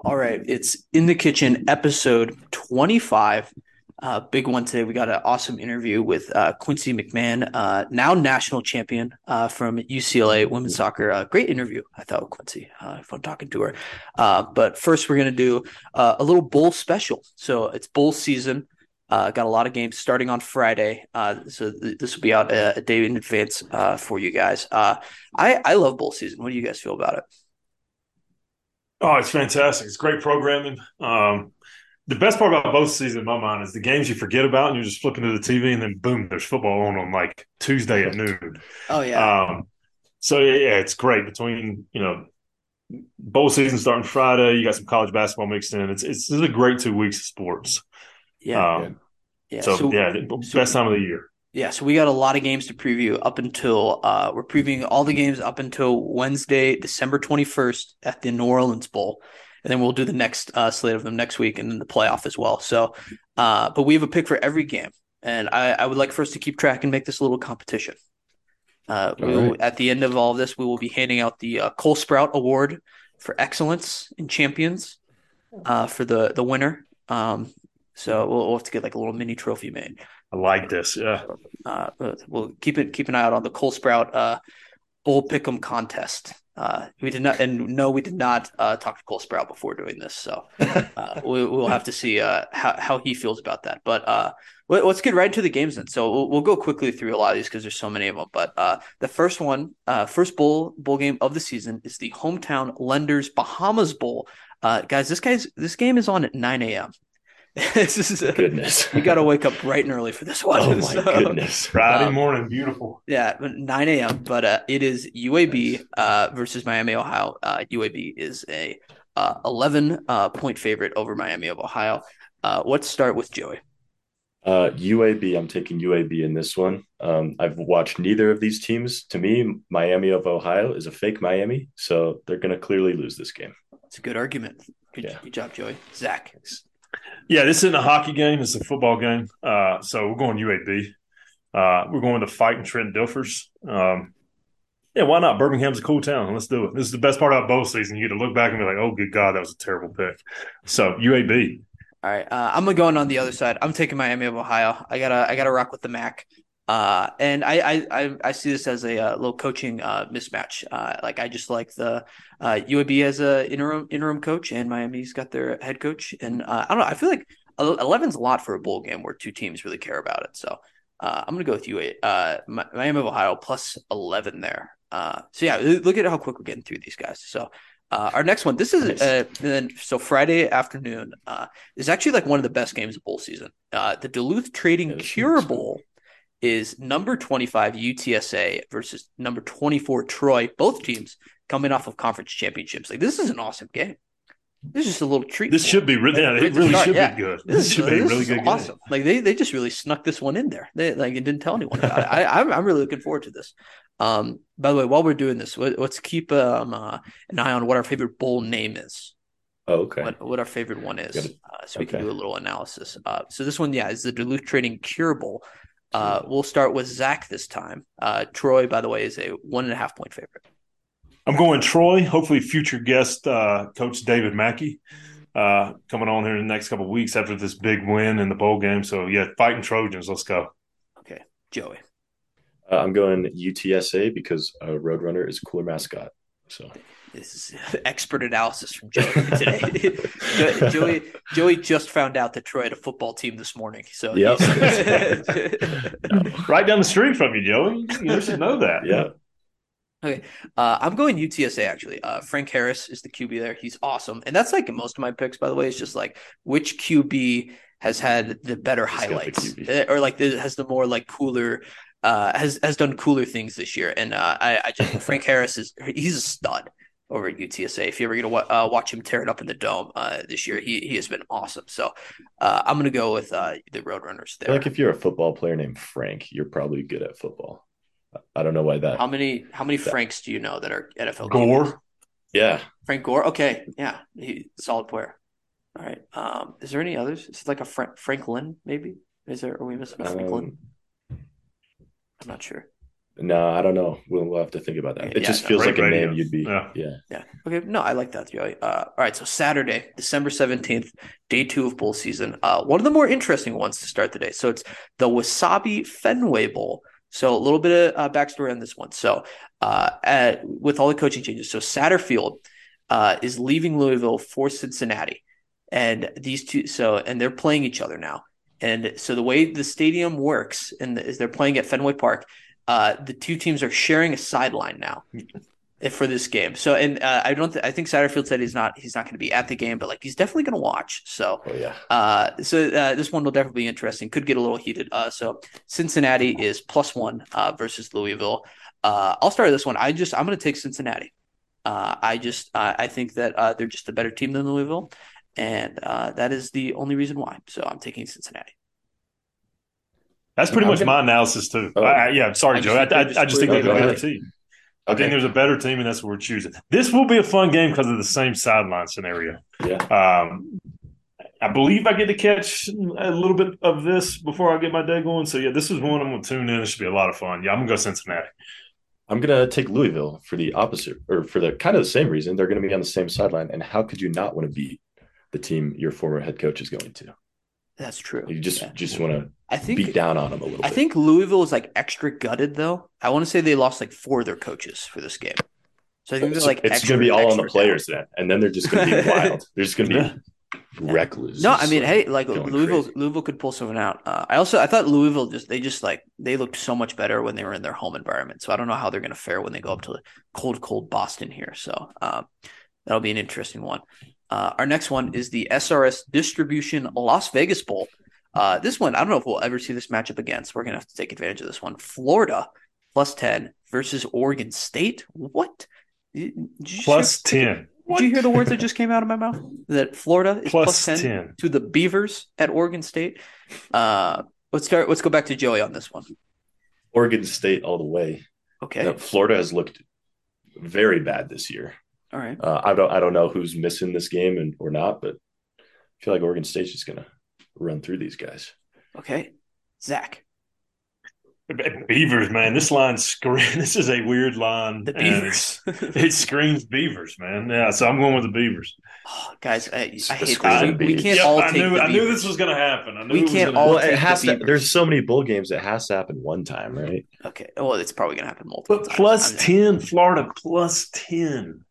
All right, it's in the kitchen, episode twenty-five. Uh, big one today. We got an awesome interview with uh, Quincy McMahon, uh, now national champion uh, from UCLA women's soccer. Uh, great interview, I thought, Quincy. Uh, fun talking to her. But first, we're going to do a little bowl special. So it's bowl season. Got a lot of games starting on Friday. So th- this will be out a, a day in advance for you guys. I, I love bowl season. What do you guys feel about it? Oh, it's fantastic. It's great programming. Um, the best part about both seasons in my mind is the games you forget about and you're just flipping to the TV and then boom, there's football on on like Tuesday at noon. Oh yeah. Um, so yeah, it's great between you know bowl season starting Friday. You got some college basketball mixed in. It's it's, it's a great two weeks of sports. yeah. Um, yeah. So, So- yeah, the so- best time of the year. Yeah, so we got a lot of games to preview up until uh, we're previewing all the games up until Wednesday, December 21st at the New Orleans Bowl. And then we'll do the next uh, slate of them next week and then the playoff as well. So, uh, but we have a pick for every game. And I, I would like for us to keep track and make this a little competition. Uh, we will, right. At the end of all of this, we will be handing out the uh, Cole Sprout Award for excellence in champions uh, for the, the winner. Um, so we'll, we'll have to get like a little mini trophy made. I like this. Yeah. Uh, we'll keep it keep an eye out on the Cole Sprout uh, Bull Pick'em contest. Uh, we did not, and no, we did not uh, talk to Cole Sprout before doing this, so uh, we, we'll have to see uh, how how he feels about that. But uh, let, us get right into the games then. So we'll, we'll go quickly through a lot of these because there's so many of them. But uh, the first one, uh, first bowl bowl game of the season is the hometown Lenders Bahamas Bowl. Uh, guys, this guy's this game is on at 9 a.m. this is a, Goodness. you got to wake up bright and early for this one. Oh my So- goodness. Friday Um, morning, beautiful. yeah, 9 a.m. But uh, it is UAB uh, versus Miami, Ohio. Uh, UAB is a uh, 11 uh, point favorite over Miami of Ohio. Uh, let's start with Joey. Uh, UAB, I'm taking UAB in this one. Um, I've watched neither of these teams. To me, Miami of Ohio is a fake Miami, so they're going to clearly lose this game. It's a good argument. Good, Yeah. good job, Joey. Zach. Yeah, this isn't a hockey game. It's a football game. Uh, so we're going UAB. Uh, we're going to fight in Trent Dilfers. Um, yeah, why not? Birmingham's a cool town. Let's do it. This is the best part about bowl season. You get to look back and be like, oh, good God, that was a terrible pick. So UAB. All right, uh, I'm gonna on the other side. I'm taking Miami of Ohio. I gotta, I gotta rock with the MAC. Uh, and I, I, I, see this as a uh, little coaching uh, mismatch. Uh, like I just like the uh, UAB as a interim interim coach, and Miami's got their head coach. And uh, I don't know. I feel like 11's a lot for a bowl game where two teams really care about it. So uh, I'm gonna go with UA, uh, Miami of Ohio plus 11 there. Uh, so yeah, look at how quick we're getting through these guys. So. Uh, our next one. This is Nice. uh, then so Friday afternoon. Uh, is actually like one of the best games of bowl season. Uh, the Duluth Trading Cure Bowl is number 25 UTSA versus number 24 Troy. Both teams coming off of conference championships. Like this is an awesome game. This is just a little treat. This should be really, yeah, it really start, should yeah. be good. This, This should be this really good game. awesome. Like they, they just really snuck this one in there. They like it didn't tell anyone about it. I, I'm I'm really looking forward to this. Um, by the way, while we're doing this, let, let's keep um uh, an eye on what our favorite bowl name is. Oh, okay. What what our favorite one is, uh, so we can do a little analysis. Uh, so this one, yeah, is the Duluth Trading Cure Bowl. Uh, we'll start with Zach this time. Uh, Troy, by the way, is a one and a half point favorite. I'm going Troy. Hopefully, future guest uh, coach David Mackey uh, coming on here in the next couple of weeks after this big win in the bowl game. So yeah, fighting Trojans. Let's go. Okay, Joey. Uh, I'm going UTSA because uh, Roadrunner is a cooler mascot. So This is expert analysis from Joey today. Joey Joey just found out that Troy had a football team this morning. So Yep. Right down the street from you, Joey. You should know that. yeah, Okay, Uh, I'm going UTSA actually. Uh, Frank Harris is the QB there. He's awesome, and that's like most of my picks. By the way, it's just like which QB has had the better He's the highlights, Uh, or like the, has the more like cooler, uh, has has done cooler things this year. And uh, I, I just Frank Harris is he's a stud over at UTSA. If you ever get to uh, watch him tear it up in the dome uh, this year, he he has been awesome. So uh, I'm gonna go with uh, the Roadrunners I there. like if you're a football player named Frank, you're probably good at football. I don't know why that. How many how many Franks do you know that are NFL QBs? Gore. yeah, Frank Gore. Okay, yeah, he solid player. All right. Um, is there any others? Is it like a Fra- Franklin maybe? Is there? Are we missing a Franklin? um, I'm not sure. No, I don't know. We'll, we'll have to think about that. It Yeah, just no, feels great like a radio. name you'd be. Yeah. Yeah. Yeah. Okay. No, I like that, Joey. Uh, all right. So Saturday, December 17th, day two of bowl season. Uh, one of the more interesting ones to start the day. So it's the Wasabi Fenway Bowl. So a little bit of uh, backstory on this one. So uh, at, with all the coaching changes, so Satterfield uh, is leaving Louisville for Cincinnati, and these two. So and they're playing each other now. And so the way the stadium works, and is they're playing at Fenway Park. Uh, the two teams are sharing a sideline now for this game. So, and uh, I don't, th- I think Satterfield said he's not, he's not going to be at the game, but like he's definitely going to watch. So, Oh yeah. uh, so uh, this one will definitely be interesting. Could get a little heated. Uh, so Cincinnati is plus one uh, versus Louisville. Uh, I'll start this one. I just, I'm going to take Cincinnati. Uh, I just, uh, I think that uh, they're just a better team than Louisville, and uh, that is the only reason why. So I'm taking Cincinnati. That's pretty I'm much gonna- my analysis too. Oh. I, I- yeah, sorry, I Joe. just I, I, just I just think really they're a better good. team. I think Okay. there's a better team, and that's what we're choosing. This will be a fun game because of the same sideline scenario. Yeah. Um, I believe I get to catch a little bit of this before I get my day going. So yeah, this is one I'm going to tune in. It should be a lot of fun. Yeah, I'm going to go Cincinnati. I'm gonna take Louisville for the opposite, or for the kind of the same reason. They're gonna be on the same sideline. And how could you not want to beat the team your former head coach is going to? That's true. You just Yeah. just want to I think beat down on them a little I bit. think Louisville is like extra gutted though. I want to say they lost like four of their coaches for this game. So I think they're it's, like it's going to be all on the players then, and then they're just going to be wild. They're just going to be reckless. No, I mean, Just, hey, like Louisville, crazy. Louisville could pull someone out. Uh, I also I thought Louisville just they just like they looked so much better when they were in their home environment. So I don't know how they're going to fare when they go up to cold, cold Boston here. So um, that'll be an interesting one. Uh, our next one is the SRS Distribution Las Vegas Bowl. Uh, this one, I don't know if we'll ever see this matchup again, so we're gonna have to take advantage of this one. Florida plus ten versus Oregon State. What? Did you just Plus hear- 10. Did you hear the words that just came out of my mouth? That Florida is Plus plus 10, 10. to the Beavers at Oregon State. Uh, let's start. Let's go back to Joey on this one. Oregon State all the way. Okay. Now, Florida has looked very bad this year. All right. Uh, I don't I don't know who's missing this game and or not, but I feel like Oregon State's just going to run through these guys. Okay. Zach. Beavers, man. This line screams. This is a weird line. The uh, Beavers. It screams Beavers, man. Yeah, so I'm going with the Beavers. Oh, guys, I, I hate Screaming this. We, we can't Yep, all I take knew. the I knew this was going to happen. I knew We was can't gonna all Well, take it the to. There's so many bowl games. It has to happen one time, right? Okay. Well, it's probably gonna happen multiple But times. plus I'm- ten, Florida plus ten.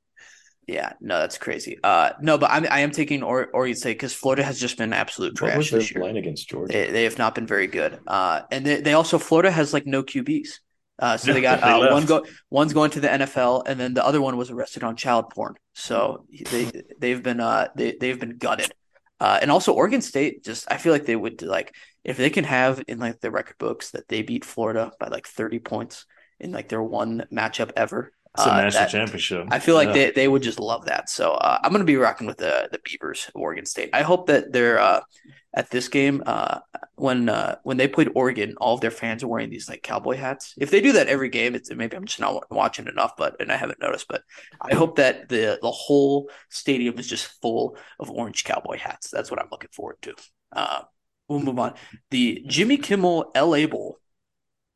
Yeah. No, that's crazy. Uh, no, but I'm I am taking or Oregon State because Florida has just been absolute What was their this year. line against Georgia? They, they have not been very good. Uh, and they, they also Florida has like no QBs. Uh, so they got They uh, left. one go one's going to the NFL, and then the other one was arrested on child porn. So they they've been uh they they've been gutted. Uh, and also Oregon State just I feel like they would like if they can have in like the record books that they beat Florida by like thirty points in like their one matchup ever. It's a uh, national that- championship. I feel like Yeah. they, they would just love that. So uh, I'm going to be rocking with the the Beavers, of Oregon State. I hope that they're uh, at this game uh, when uh, when they played Oregon, all of their fans are wearing these like cowboy hats. If they do that every game, it's maybe I'm just not watching enough, but and I haven't noticed. But I hope that the the whole stadium is just full of orange cowboy hats. That's what I'm looking forward to. Uh, we'll move on. The Jimmy Kimmel LA Bowl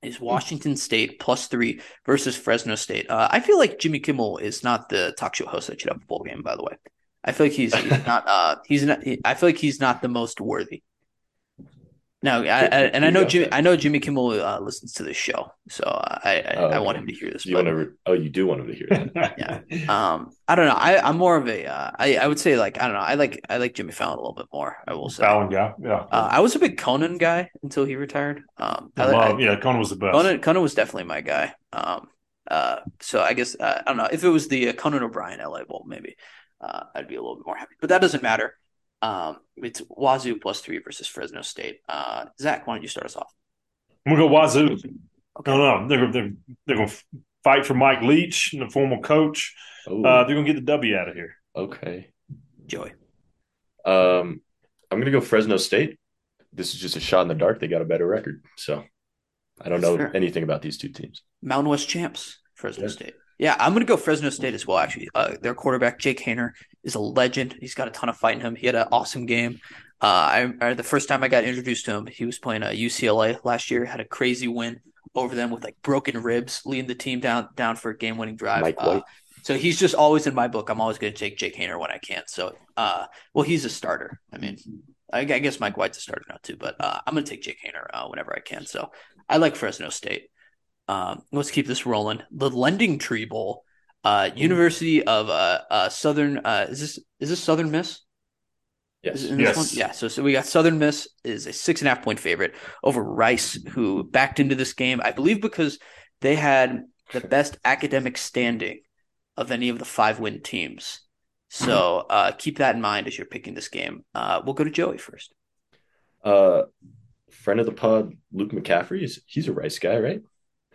is Washington State plus three versus Fresno State. Uh, I feel like Jimmy Kimmel is not the talk show host that should have a bowl game. By the way, I feel like he's, he's not. Uh, he's not. He, I feel like he's not the most worthy. No, I, I, and I know Jimmy. I know Jimmy Kimmel uh, listens to this show, so uh, I I, Oh, I want him to hear this. You but- want to? Oh, you do want him to hear that. Yeah. Um, I don't know. I, I'm more of a. Uh, I I would say like I don't know. I like I like Jimmy Fallon a little bit more. I will say. Fallon guy. Yeah. Uh, I was a big Conan guy until he retired. Um, I, I, Love- yeah, Conan was the best. Conan Conan was definitely my guy. Um, uh, so I guess uh, I don't know if it was the uh, Conan O'Brien LA Bowl, maybe uh, I'd be a little bit more happy. But that doesn't matter. Um, it's Wazoo plus three versus Fresno State. Uh, Zach, why don't you start us off? I'm gonna go Wazoo. Okay. No, no, they're they're they're gonna fight for Mike Leach, the former coach. Uh, they're gonna get the W out of here. okay. Joey. Um, I'm gonna go Fresno State. This is just a shot in the dark. They got a better record, so I don't That's know fair. anything about these two teams. Mountain West champs, Fresno Yeah. State. Yeah, I'm going to go Fresno State as well, actually. Uh, their quarterback, Jake Haener, is a legend. He's got a ton of fight in him. He had an awesome game. Uh, I, I the first time I got introduced to him, he was playing at UCLA last year, had a crazy win over them with like broken ribs, leading the team down down for a game winning drive. Mike Uh, so he's just always in my book. I'm always going to take Jake Haener when I can. So, uh, well, he's a starter. I mean, I, I guess Mike White's a starter now too, but uh, I'm going to take Jake Haener uh, whenever I can. So I like Fresno State. Um, let's keep this rolling. The Lending Tree Bowl, uh, University of uh, uh, Southern. Uh, is this is this Southern Miss? Yes. Is in this Yes. one? Yeah. So, so we got Southern Miss is a six and a half point favorite over Rice, who backed into this game, I believe, because they had the best academic standing of any of the five win teams. So uh, keep that in mind as you're picking this game. Uh, we'll go to Joey first. Uh, friend of the pod, Luke McCaffrey. Is he's a Rice guy, right?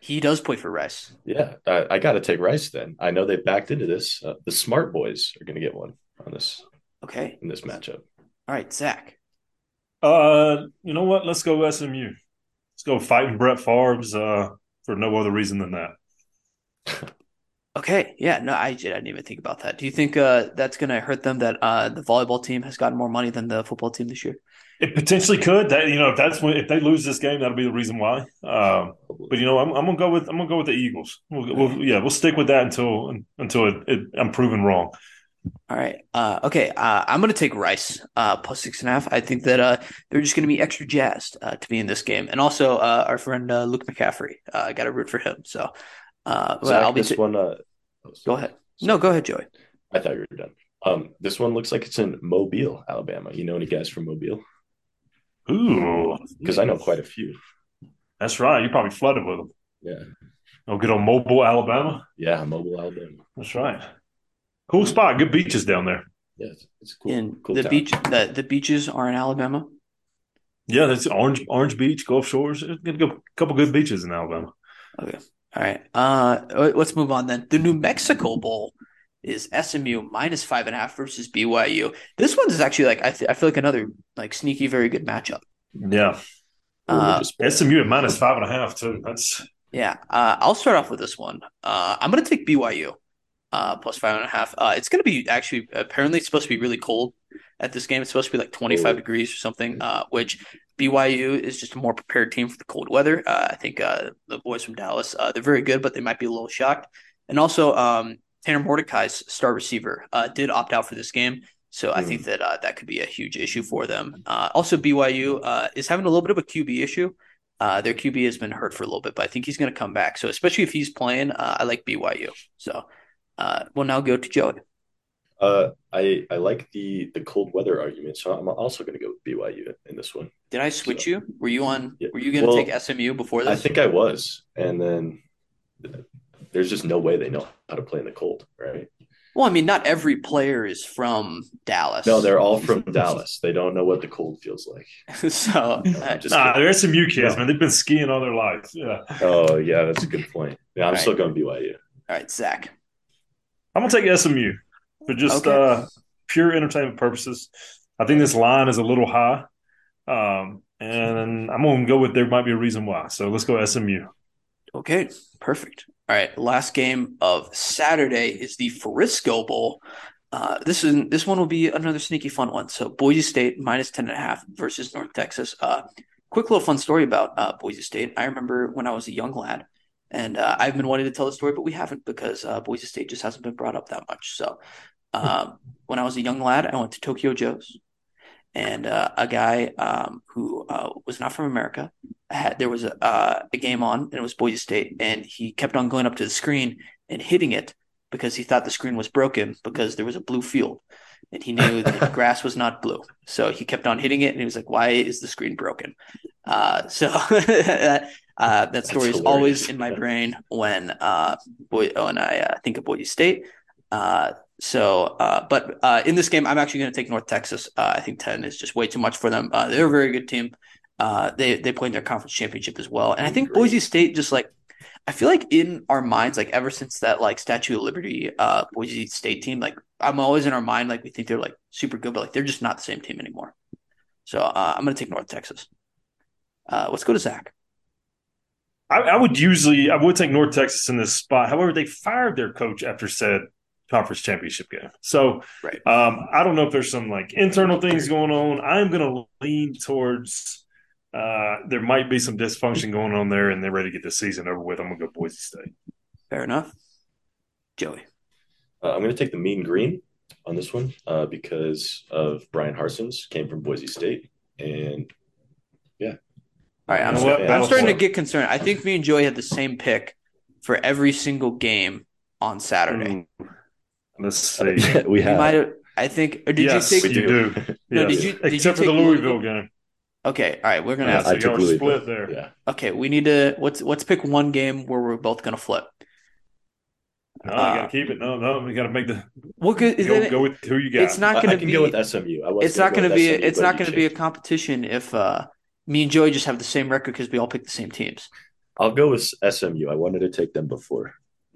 He does play for Rice. Yeah, I, I got to take Rice then. I know they backed into this. Uh, the smart boys are going to get one on this Okay. in this matchup. All right, Zach. Uh, you know what? Let's go SMU. Let's go fighting Brett Favre's uh, for no other reason than that. Okay. Yeah. No, I, I didn't even think about that. Do you think uh, that's going to hurt them that uh, the volleyball team has gotten more money than the football team this year? It potentially could. That you know, if that's when if they lose this game, that'll be the reason why. Um, but you know, I'm, I'm gonna go with I'm gonna go with the Eagles. We'll, we'll, yeah, we'll stick with that until until it, it, I'm proven wrong. All right. Uh, okay. Uh, I'm going to take Rice uh, plus six and a half. I think that uh, they're just going to be extra jazzed uh, to be in this game. And also, uh, our friend uh, Luke McCaffrey. Uh, I got to root for him. So, uh, well, Zach, I'll be. this ta- one. Oh, go sorry. ahead. No, go ahead, Joey. I thought you were done. Um, this one looks like it's in Mobile, Alabama. You know any guys from Mobile? Ooh, Because I know quite a few. that's right. You're probably flooded with them. Yeah, Oh, good on Mobile, Alabama. yeah, Mobile, Alabama. That's right. Cool spot. Good beaches down there. Yeah, it's, it's cool. In cool the town. beach, the the beaches are in Alabama. Yeah, that's Orange Orange Beach, Gulf Shores. There's a couple good beaches in Alabama. Okay. All right. Uh, let's move on then. The New Mexico Bowl is SMU minus five and a half versus BYU. This one is actually like I, th- I feel like another like sneaky, very good matchup. Yeah, Uh, SMU at minus five and a half too. That's Yeah, uh, I'll start off with this one. Uh, I'm going to take BYU uh, plus five and a half. Uh, it's going to be actually apparently it's supposed to be really cold at this game. It's supposed to be like 25 Oh. degrees or something. Uh, which BYU is just a more prepared team for the cold weather. Uh, I think uh, the boys from Dallas uh, they're very good, but they might be a little shocked. And also, um, Tanner Mordecai's star receiver uh, did opt out for this game. So I think that uh, that could be a huge issue for them. Uh, also, BYU uh, is having a little bit of a QB issue. Uh, their QB has been hurt for a little bit, but I think he's going to come back. So especially if he's playing, uh, I like BYU. So uh, we'll now go to Joey. Uh, I I like the the cold weather argument, so I'm also going to go with BYU in this one. Did I switch So- you? Were you on? Yeah. Were you going to Well, take SMU before this? I think I was, and then there's just no way they know how to play in the cold, right? well, I mean, not every player is from Dallas. No, they're all from Dallas. They don't know what the cold feels like. so uh, Just nah, kidding. they're SMU kids, No. man. They've been skiing all their lives. Yeah, Oh yeah, that's a good point. Yeah, I'm Right. still going to BYU. all right, Zach. I'm gonna take SMU for just Okay. uh, pure entertainment purposes. I think this line is a little high, um, and I'm gonna go with there might be a reason why. So let's go SMU. Okay, perfect. All right, last game of Saturday is the Frisco Bowl. Uh, this is this one will be another sneaky fun one. So Boise State minus ten and a half versus North Texas. Uh, quick little fun story about uh, Boise State. I remember when I was a young lad, and uh, I've been wanting to tell the story, but we haven't because uh, Boise State just hasn't been brought up that much. So um, when I was a young lad, I went to Tokyo Joe's, and uh, a guy um, who was not from America had there was a uh, a game on and it was Boise State and he kept on going up to the screen and hitting it because he thought the screen was broken because there was a blue field and he knew that the grass was not blue so he kept on hitting it and he was like why is the screen broken uh, so that, uh, that story is hilarious. always in my brain when uh, boy, when I uh, think of Boise State uh, so, uh, but uh, in this game, I'm actually going to take North Texas. Uh, I think 10 is just way too much for them. Uh, they're a very good team. Uh, they they played in their conference championship as well, and I think Boise State just like I feel like in our minds, like ever since that like Statue of Liberty, uh, Boise State team, like I'm always in our mind like we think they're like super good, but like they're just not the same team anymore. So uh, I'm going to take North Texas. Uh, let's go to Zach. I, I would usually I would take North Texas in this spot. However, they fired their coach after said conference championship game. So Right. um, I don't know if there's some like internal things going on. I'm going to lean towards uh, there might be some dysfunction going on there, and they're ready to get the season over with. I'm gonna go Boise State. Fair enough. Joey. Uh, I'm going to take the Mean Green on this one uh, because of Bryan Harsin's came from Boise State, and yeah. All right, I'm, You know starting. I'm starting to get concerned. I think me and Joey had the same pick for every single game on Saturday. Mm. Let's see. we We have. might have. I think. Or did yes, you take? we do. do. No, Yes. did you- did you Except for the Louisville Louisville? game. Okay, all right. We're gonna. Yeah, have so I to, took Louisville. split there. Yeah. okay, we need to. Let's let's pick one game where we're both gonna flip. No, you Uh, got to keep it. No, no, we got to make the What good is go, it? go with who you got. It's not gonna I can be. go with SMU. I was it's not go gonna with be. SMU, it's not gonna be a competition if uh me and Joey just have the same record because we all pick the same teams. I'll go with SMU. I wanted to take them before,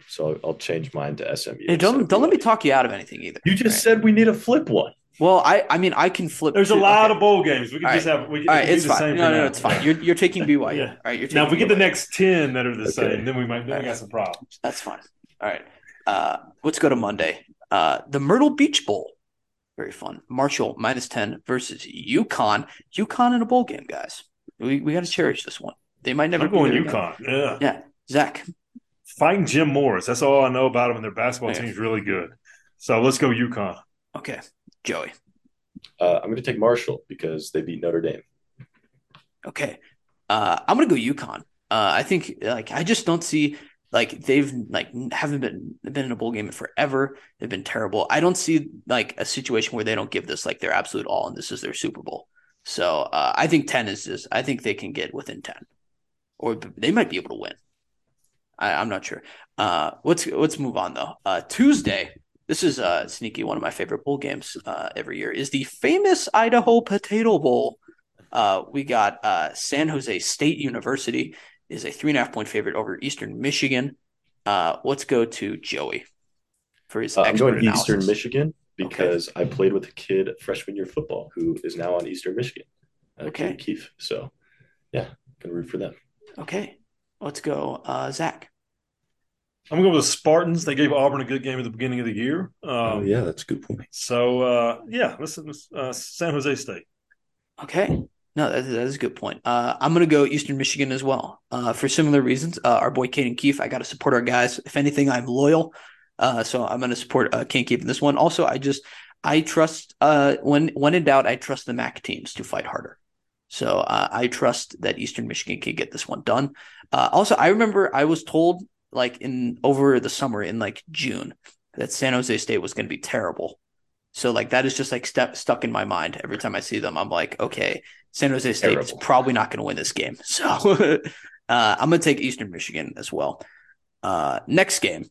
so I'll, I'll change mine to SMU. Hey, don't So don't let me talk you out of anything either. You just Right. said we need a flip one. Well, I I mean I can flip. There's a lot okay. of bowl games. We can All just have. We can All right, it's the fine. same No, no, no, it's fine. You're you're taking BYU. Yeah. All right, you're Now, if we taking get the next ten that are the Okay. same, then we might then we got some problems. That's fine. All right. Uh, let's go to Monday. Uh, the Myrtle Beach Bowl. Very fun. Marshall minus 10 versus UConn. UConn in a bowl game, guys. We, we got to cherish this one. They might never I'm going there again. UConn. Yeah, Yeah. Zach. fighting Jim Moras. That's all I know about him. And their basketball Yeah. team's really good. So let's go UConn. Okay. Joey. Uh, I'm going to take Marshall because they beat Notre Dame. Okay. Uh, I'm going to go UConn. Uh, I think like I just don't see like they've like haven't been been in a bowl game in forever. They've been terrible. I don't see like a situation where they don't give this like their absolute all and this is their Super Bowl. So uh, I think ten is just I think they can get within ten, or they might be able to win. I, I'm not sure. Uh, let's let's move on though. Uh, Tuesday. This is uh, sneaky. One of my favorite bowl games uh, every year is the famous Idaho Potato Bowl. Uh, we got uh, San Jose State University is a three and a half point favorite over Eastern Michigan. Uh, let's go to Joey for his Uh, I'm going Eastern. Michigan because I played with a kid freshman year football who is now on Eastern Michigan. Uh, Okay. Keith So, yeah, can root for them. Okay, let's go, uh, Zach. I'm going with the Spartans. They gave Auburn a good game at the beginning of the year. Um, oh, yeah, that's a good point. So uh, yeah, listen, uh, San Jose State. Okay. No, that, that is a good point. Uh, I'm going to go Eastern Michigan as well uh, for similar reasons. Uh, our boy Caden Keefe, I got to support our guys. If anything, I'm loyal. Uh, so I'm going to support uh, Caden Keefe in this one. Also, I just I trust uh, when when in doubt, I trust the MAC teams to fight harder. So uh, I trust that Eastern Michigan can get this one done. Uh, also, I remember I was told like in over the summer in like June that San Jose State was going to be terrible. So like that is just like step stuck in my mind every time I see them. I'm like, okay, San Jose State is probably not going to win this game. So uh, I'm going to take Eastern Michigan as well. Uh, next game,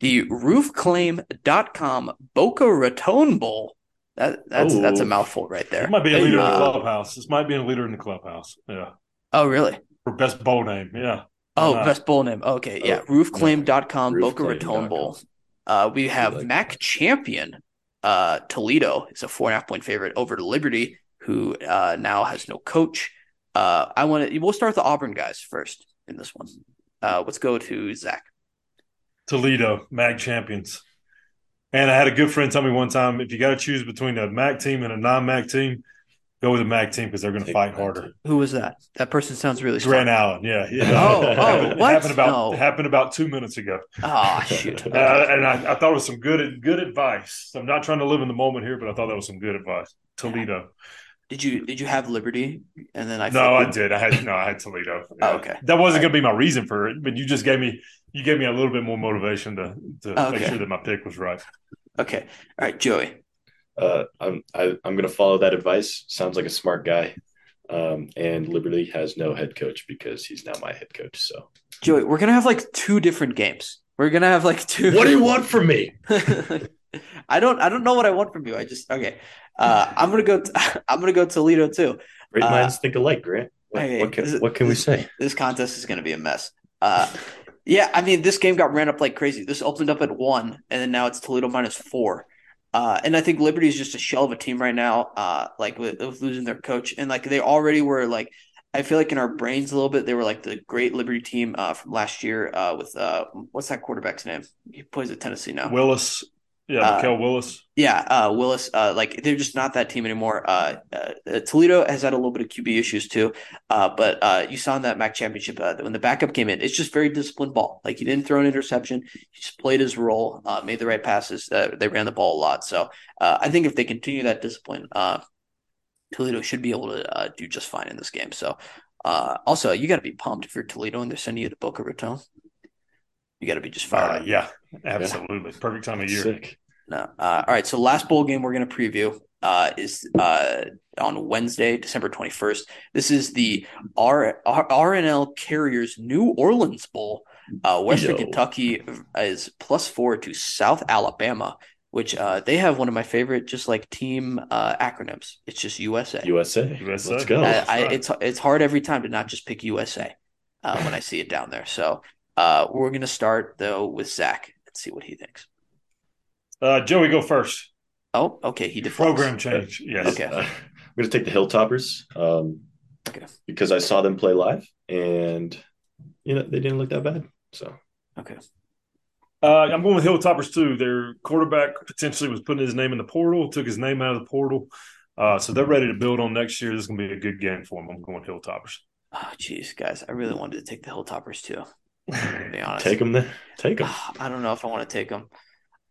the roofclaim.com Boca Raton Bowl. That that's Ooh. that's a mouthful right there. It might be a leader in the Uh, clubhouse. This might be a leader in the clubhouse. Yeah, Oh, really? for best bowl name. Yeah. Oh, Uh, best bowl name. Okay, yeah. Oh, Roofclaim.com, Boca Raton Bowl. Uh, we have like MAC that. champion uh, Toledo is a four and a half point favorite over to Liberty, who uh, now has no coach. Uh, I want to. We'll start with the Auburn guys first in this one. Uh, let's go to Zach. Toledo, MAC champions. And I had a good friend tell me one time if you got to choose between a MAC team and a non MAC team, go with the MAC team because they're going to fight harder. Who was that? That person sounds really Grant smart. Allen, yeah, yeah. Oh, oh, It happened, what? happened about No. happened about two minutes ago, Oh shoot. uh, and I, I thought it was some good good advice. I'm not trying to live in the moment here, but I thought that was some good advice. Toledo. Did you did you have Liberty and then I No, I did. I had no, I had Toledo. Oh, okay. That wasn't going to be my reason for it, but you just gave me you gave me a little bit more motivation to to make sure that my pick was right. Okay. All right, Joey. Uh, I'm I, I'm going to follow that advice. Sounds like a smart guy. Um, and Liberty has no head coach because he's now my head coach. So, Joey, we're gonna have like two different games. We're gonna have like two. what do you want from me? I don't. I don't know what I want from you. I just okay. Uh, I'm gonna go. I'm gonna go Toledo too. Great Uh, minds think alike, Grant. What, what, this- can, what can we say? This contest is gonna be a mess. Uh, yeah, I mean, this game got ran up like crazy. This opened up at one, and then now it's Toledo minus four. Uh, and I think Liberty is just a shell of a team right now. Uh, like with, with losing their coach, and like they already were like. I feel like in our brains a little bit, they were like the great Liberty team uh, from last year uh, with uh, what's that quarterback's name? He plays at Tennessee now. Willis, Yeah, Uh, Willis. Yeah, uh, Willis, uh, like they're just not that team anymore. Uh, uh, Toledo has had a little bit of QB issues too, uh, but uh, you saw in that MAC championship uh, when the backup came in, it's just very disciplined ball. Like he didn't throw an interception, he just played his role, uh, made the right passes. Uh, they ran the ball a lot, so uh, I think if they continue that discipline, uh, Toledo should be able to uh, do just fine in this game. So, uh, also you got to be pumped if you're Toledo and they're sending you to Boca Raton. You got to be just fired. Uh, yeah, absolutely. Perfect time of year. Sick. No. Uh, all right. So last bowl game we're going to preview uh, is uh, on Wednesday, December 21st. This is the R- R- R+L Carriers New Orleans Bowl. Uh, Western Yo. Kentucky is plus four to South Alabama, which uh, they have one of my favorite just like team uh, acronyms. It's just USA. USA. USA. Let's go. I, I, it's it's hard every time to not just pick USA uh, when I see it down there. So uh, we're going to start though with Zach and see what he thinks. Uh, Joey, go first. Oh, okay. He defaults. Program change. Yes. Okay. Uh, I'm going to take the Hilltoppers um, Okay. because I saw them play live and, you know, they didn't look that bad. So, Okay. Uh, I'm going with Hilltoppers too. Their quarterback potentially was putting his name in the portal, took his name out of the portal. Uh, so they're ready to build on next year. This is going to be a good game for them. I'm going Hilltoppers. Oh, jeez, guys, I really wanted to take the Hilltoppers too. To be honest, take them there. Take them. Ah, I don't know if I want to take them.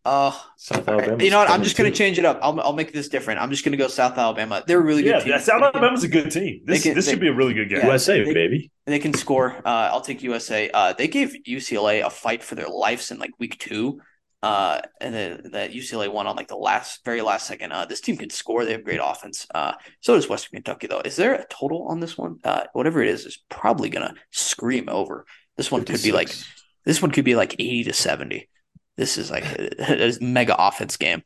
Uh, South all right. Alabama. you know what? I'm just going to change it up. I'll I'll make this different. I'm just going to go South Alabama. They're a really good Yeah, team. yeah, South Alabama's a good team. This can- this they- should be a really good game. Yeah. USA, they- baby. They can score. Uh, I'll take USA. Uh, they gave UCLA a fight for their lives in like week two. Uh, and then that UCLA won on like the last, very last second. Uh, this team can score. They have great offense. Uh, so does Western Kentucky though. Is there a total on this one? Uh, whatever it is, is probably gonna scream over. This one could be like This one could be like 80 to 70. This is like a, a mega offense game.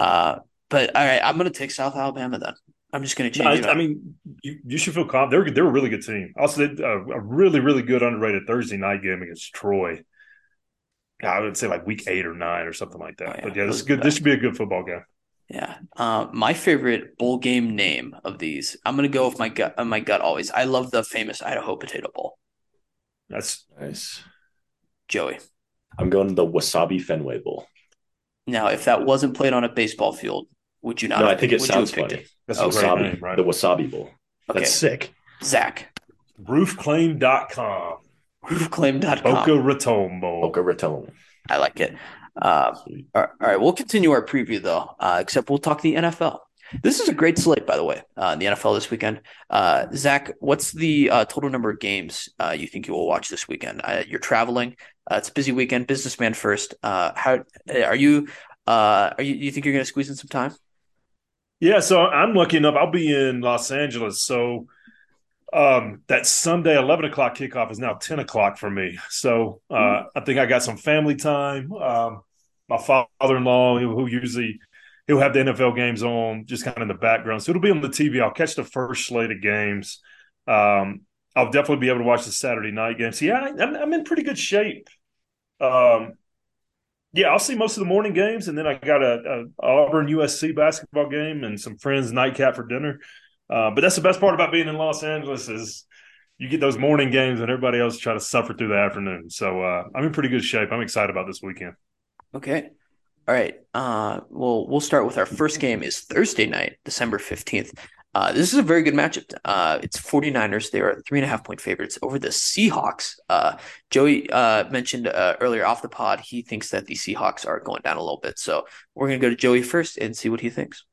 Uh, but all right, I'm going to take South Alabama then. I'm just going to No, change it. I, I mean, you, you should feel confident. They're they're a really good team. Also, they, uh, a really really good underrated Thursday night game against Troy. I would say like week eight or nine or something like that. Oh, yeah. But yeah, this is good. This should be a good football game. yeah. Uh, my favorite bowl game name of these, I'm going to go with my gut. Uh, my gut always. I love the famous Idaho Potato Bowl. That's Nice. Joey. I'm going to the Wasabi Fenway Bowl. Now, if that wasn't played on a baseball field, would you not? No, have I think picked- it would you have sounds funny. it? that's Oh, Wasabi, name, right? the Wasabi Bowl. Okay, That's sick. Zach. Roofclaim.com. Roofclaim.com. Boca Raton Bowl. Boca Raton. I like it. Uh, All right, all right, we'll continue our preview though, uh, except we'll talk the NFL. This is a great slate, by the way, uh, in the NFL this weekend. Uh, Zach, what's the uh, total number of games uh, you think you will watch this weekend? Uh, you're traveling. Uh, it's a busy weekend. Businessman first. Uh, how are you? Uh, are you? You think you're going to squeeze in some time? Yeah, so I'm lucky enough. I'll be in Los Angeles. So um, that Sunday 11 o'clock kickoff is now 10 o'clock for me. So uh, I think I got some family time. Um, my father-in-law, who who usually he'll have the NFL games on just kind of in the background. So it'll be on the TV. I'll catch the first slate of games. Um, I'll definitely be able to watch the Saturday night games. Yeah, I, I'm, I'm in pretty good shape. Um, yeah, I'll see most of the morning games, and then I got a, a Auburn USC basketball game and some friends nightcap for dinner. Uh, but that's the best part about being in Los Angeles is you get those morning games, and everybody else try to suffer through the afternoon. So uh, I'm in pretty good shape. I'm excited about this weekend. Okay. All right. Uh, well, we'll start with our first game is Thursday night, December 15th. Uh, this is a very good matchup. Uh, it's 49ers. They are three and a half point favorites over the Seahawks. Uh, Joey uh, mentioned uh, earlier off the pod, he thinks that the Seahawks are going down a little bit. So we're going to go to Joey first and see what he thinks.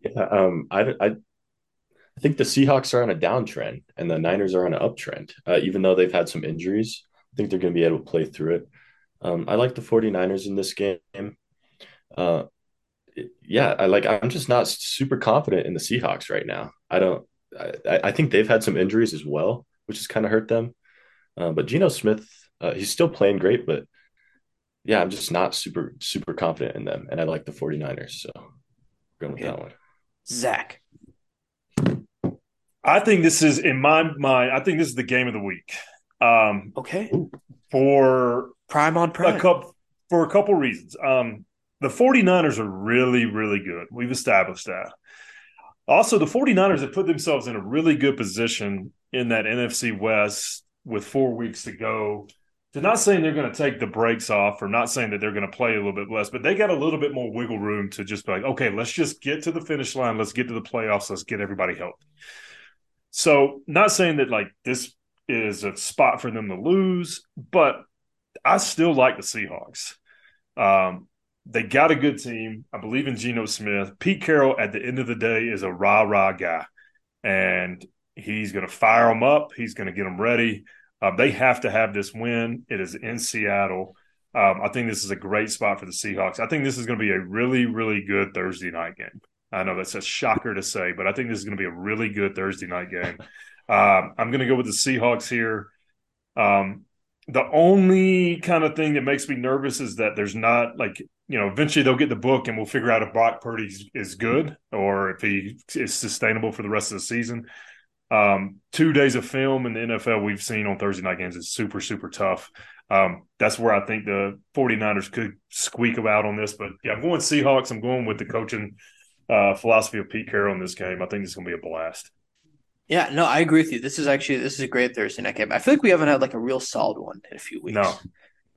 Yeah, um, I, I, I think the Seahawks are on a downtrend and the Niners are on an uptrend. Uh, even though they've had some injuries, I think they're going to be able to play through it. Um, I like the 49ers in this game. Uh, yeah, I like. I'm just not super confident in the Seahawks right now. I don't. I, I think they've had some injuries as well, which has kind of hurt them. Uh, but Geno Smith, uh, he's still playing great, but yeah, I'm just not super super confident in them, and I like the 49ers. So going with Okay. that one. Zach. I think this is, in my mind, I think this is the game of the week. Um, Okay. for Prime on prime a prime. couple for a couple reasons. Um, the 49ers are really, really good. We've established that. Also, the 49ers have put themselves in a really good position in that NFC West with four weeks to go. they're not saying they're going to take the breaks off or not saying that they're going to play a little bit less, but they got a little bit more wiggle room to just be like, okay, let's just get to the finish line. Let's get to the playoffs. Let's get everybody healthy. So, not saying that like this is a spot for them to lose, but I still like the Seahawks. Um, they got a good team. I believe in Geno Smith. Pete Carroll, at the end of the day, is a rah rah guy, and he's going to fire them up. He's going to get them ready. Uh, they have to have this win. It is in Seattle. Um, I think this is a great spot for the Seahawks. I think this is going to be a really, really good Thursday night game. I know that's a shocker to say, but I think this is going to be a really good Thursday night game. Um, I'm going to go with the Seahawks here. Um, the only kind of thing that makes me nervous is that there's not like you know eventually they'll get the book and we'll figure out if Brock Purdy is good or if he is sustainable for the rest of the season. Um, two days of film in the NFL we've seen on Thursday night games is super, super tough. Um, that's where I think the 49ers could squeak about on this. But yeah, I'm going Seahawks. I'm going with the coaching uh, philosophy of Pete Carroll in this game. I think it's going to be a blast. Yeah, no, I agree with you. This is actually this is a great Thursday night game. I feel like we haven't had like a real solid one in a few weeks. No,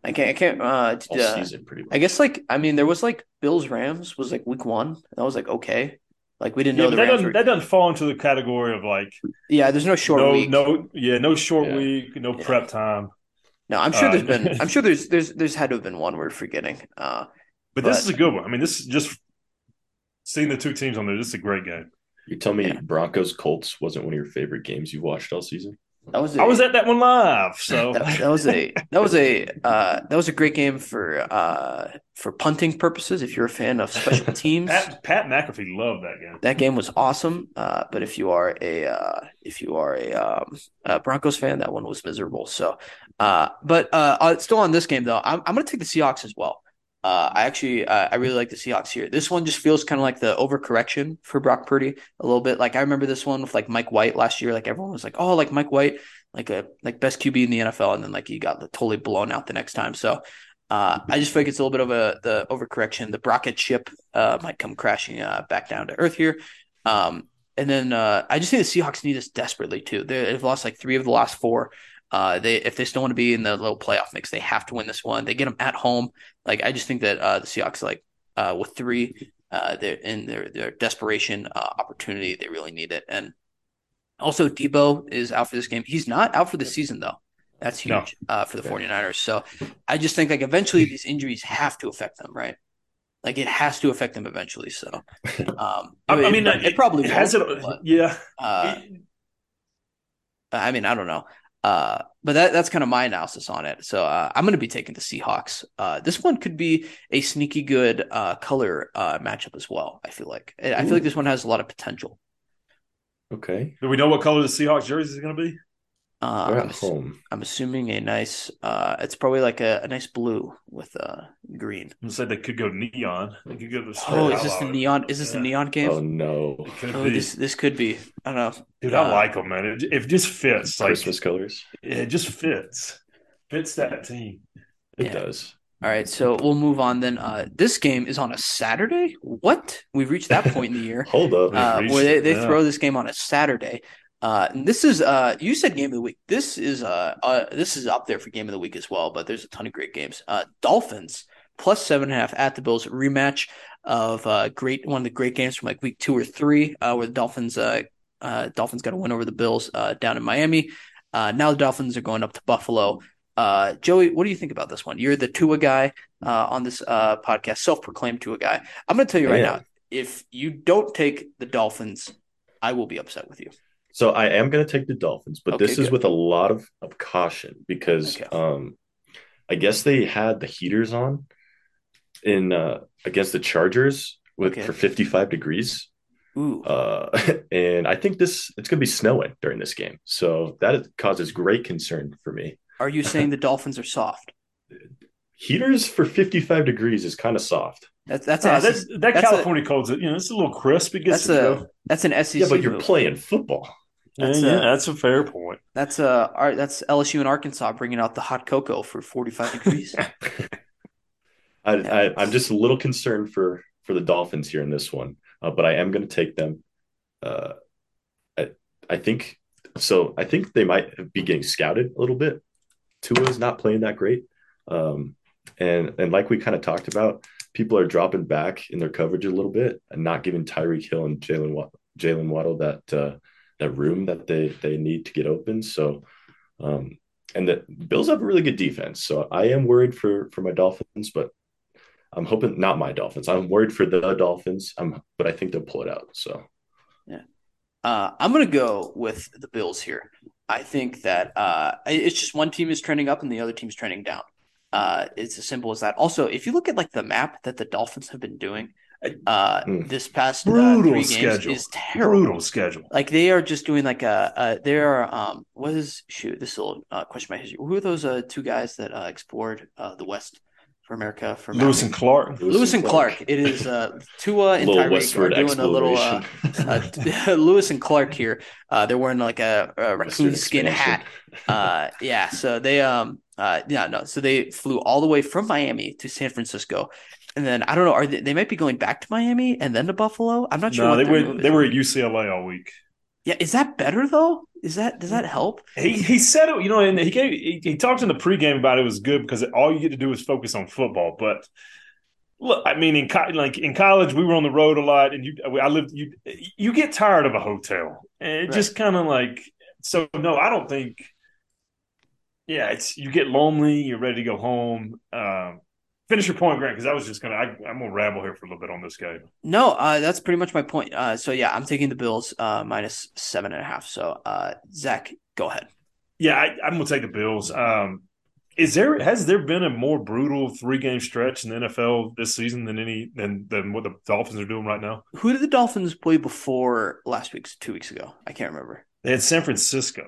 I can't. I can't. Uh, All uh, season, pretty much. I guess like I mean there was like Bills Rams was like week one. And That was like okay. Like we didn't yeah, know the that Rams doesn't were. that doesn't fall into the category of like yeah, there's no short no week. no yeah no short Yeah. week no Yeah. prep time. No, I'm sure Uh, there's been. I'm sure there's there's there's had to have been one we're forgetting. Uh, But, this is a good one. I mean, this is just seeing the two teams on there. This is a great game. You tell me Yeah. Broncos Colts wasn't one of your favorite games you've watched all season? That was. A, I was at that one live, so that, that was a that was a uh, that was a great game for uh, for punting purposes. If you're a fan of special teams, Pat, Pat McAfee loved that game. that game was awesome. Uh, but if you are a uh, if you are a, um, a Broncos fan, that one was miserable. So, uh, but uh, still on this game though, I'm I'm going to take the Seahawks as well. Uh, I actually uh, I really like the Seahawks here. This one just feels kind of like the overcorrection for Brock Purdy a little bit. Like I remember this one with like Mike White last year. Like everyone was like, oh, like Mike White, like a like best QB in the NFL, and then like he got totally blown out the next time. So. Uh, I just feel like it's a little bit of a the overcorrection. The Brocket ship uh, might come crashing uh, back down to earth here. Um, and then uh, I just think the Seahawks need this desperately too. They've lost like three of the last four. Uh, they if they still want to be in the little playoff mix, they have to win this one. They get them at home. Like I just think that uh, the Seahawks, like uh, with three, uh, they're in their their desperation uh, opportunity. They really need it. And also, Deebo is out for this game. He's not out for the season though. That's No. huge uh, for the 49ers. So I just think like eventually these injuries have to affect them, right? Like it has to affect them eventually. So um, I, mean, it, probably it has it. but, Yeah, uh, I mean, I don't know. Uh, but that that's kind of my analysis on it. So uh, I'm going to be taking the Seahawks. Uh, this one could be a sneaky good uh, color uh, matchup as well. I feel like I feel like this one has a lot of potential. Okay. do we know what color the Seahawks jersey is going to be? Uh, They're I'm, at ass- I'm assuming a nice. Uh, it's probably like a, a nice blue with uh, green. I said they could go neon. They could go the Oh, is this the neon? Is this the neon game? Oh no. Could Oh, be. this this could be. I don't know. Dude, I uh, like them, man. It, it just fits. Like Christmas colors. it just fits. Fits that team. It Yeah. does. All right, so we'll move on then. Uh, this game is on a Saturday. What? We've reached that point in the year. Hold up. uh, reached where they, they yeah. throw this game on a Saturday. Uh, and this is uh, you said game of the week. This is uh, uh, this is up there for game of the week as well. But there's a ton of great games. Uh, Dolphins plus seven and a half at the Bills rematch of uh, great one of the great games from like week two or three, uh, where the Dolphins uh, uh, Dolphins got a win over the Bills uh, down in Miami. Uh, now the Dolphins are going up to Buffalo. Uh, Joey, what do you think about this one? You're the Tua guy uh, on this uh, podcast, self-proclaimed Tua guy. I'm going to tell you right Yeah. now, if you don't take the Dolphins, I will be upset with you. So I am going to take the Dolphins, but Okay, this is good. with a lot of, of caution because Okay. um, I guess they had the heaters on in uh, against the Chargers with Okay. for 55 degrees. Ooh, Uh, and I think this it's going to be snowing during this game, so that causes great concern for me. are you saying the Dolphins are soft? Heaters for 55 degrees is kind of soft. That's that's Ah, that's, that that's a- California cold's you know it's a little crisp. It gets that's a that's an SEC. Yeah, but you're move. playing football. Yeah, that's yeah, a- that's a fair point. That's uh, our, that's LSU and Arkansas bringing out the hot cocoa for 45 degrees. I, Yeah. I, I'm just a little concerned for for the Dolphins here in this one, uh, but I am going to take them. Uh, I, I think so. I think they might be getting scouted a little bit Tua's not playing that great. Um, and and like we kind of talked about, people are dropping back in their coverage a little bit and not giving Tyreek Hill and Jaylen Jaylen Waddle that uh, that room that they they need to get open. So, um, and the Bills have a really good defense. So I am worried for for my Dolphins, but I'm hoping not my Dolphins. I'm worried for the Dolphins. I'm, but I think they'll pull it out. So, yeah, uh, I'm gonna go with the Bills here. I think that uh, it's just one team is trending up and the other team is trending down. Uh, it's as simple as that. Also, if you look at like the map that the Dolphins have been doing, uh, mm. this past brutal uh, three schedule games is terrible. Brutal schedule. Like they are just doing like a, a they are um what is shoot this will uh, question my history. Who are those uh two guys that uh, explored uh, the West for America for Lewis and Clark. Lewis, Lewis and Clark. Clark. It is uh, Tua and Tyreek are doing a little uh, uh, Lewis and Clark here. Uh, they're wearing like a, a raccoon skin hat. Uh, yeah, so they um uh yeah no so they flew all the way from Miami to San Francisco. And then I don't know. Are they, they might be going back to Miami and then to Buffalo? I'm not sure. No, they were they were at UCLA all week. Yeah, is that better though? Is that does that help? He he said it, you know, and he gave he, he talked in the pregame about it was good because all you get to do is focus on football. But look, I mean, in co- like in college, we were on the road a lot, and you I lived you you get tired of a hotel, and it right. just kind of like so. No, I don't think. Yeah, it's you get lonely, you're ready to go home. Um, finish your point, Grant, because I was just gonna I, am gonna ramble here for a little bit on this game. No, uh, that's pretty much my point. Uh, so yeah, I'm taking the Bills uh, minus seven and a half. So uh, Zach, go ahead. Yeah, I, am gonna take the Bills. Um, is there has there been a more brutal three game stretch in the NFL this season than any than than what the Dolphins are doing right now? Who did the Dolphins play before last week's two weeks ago? I can't remember. They had San Francisco.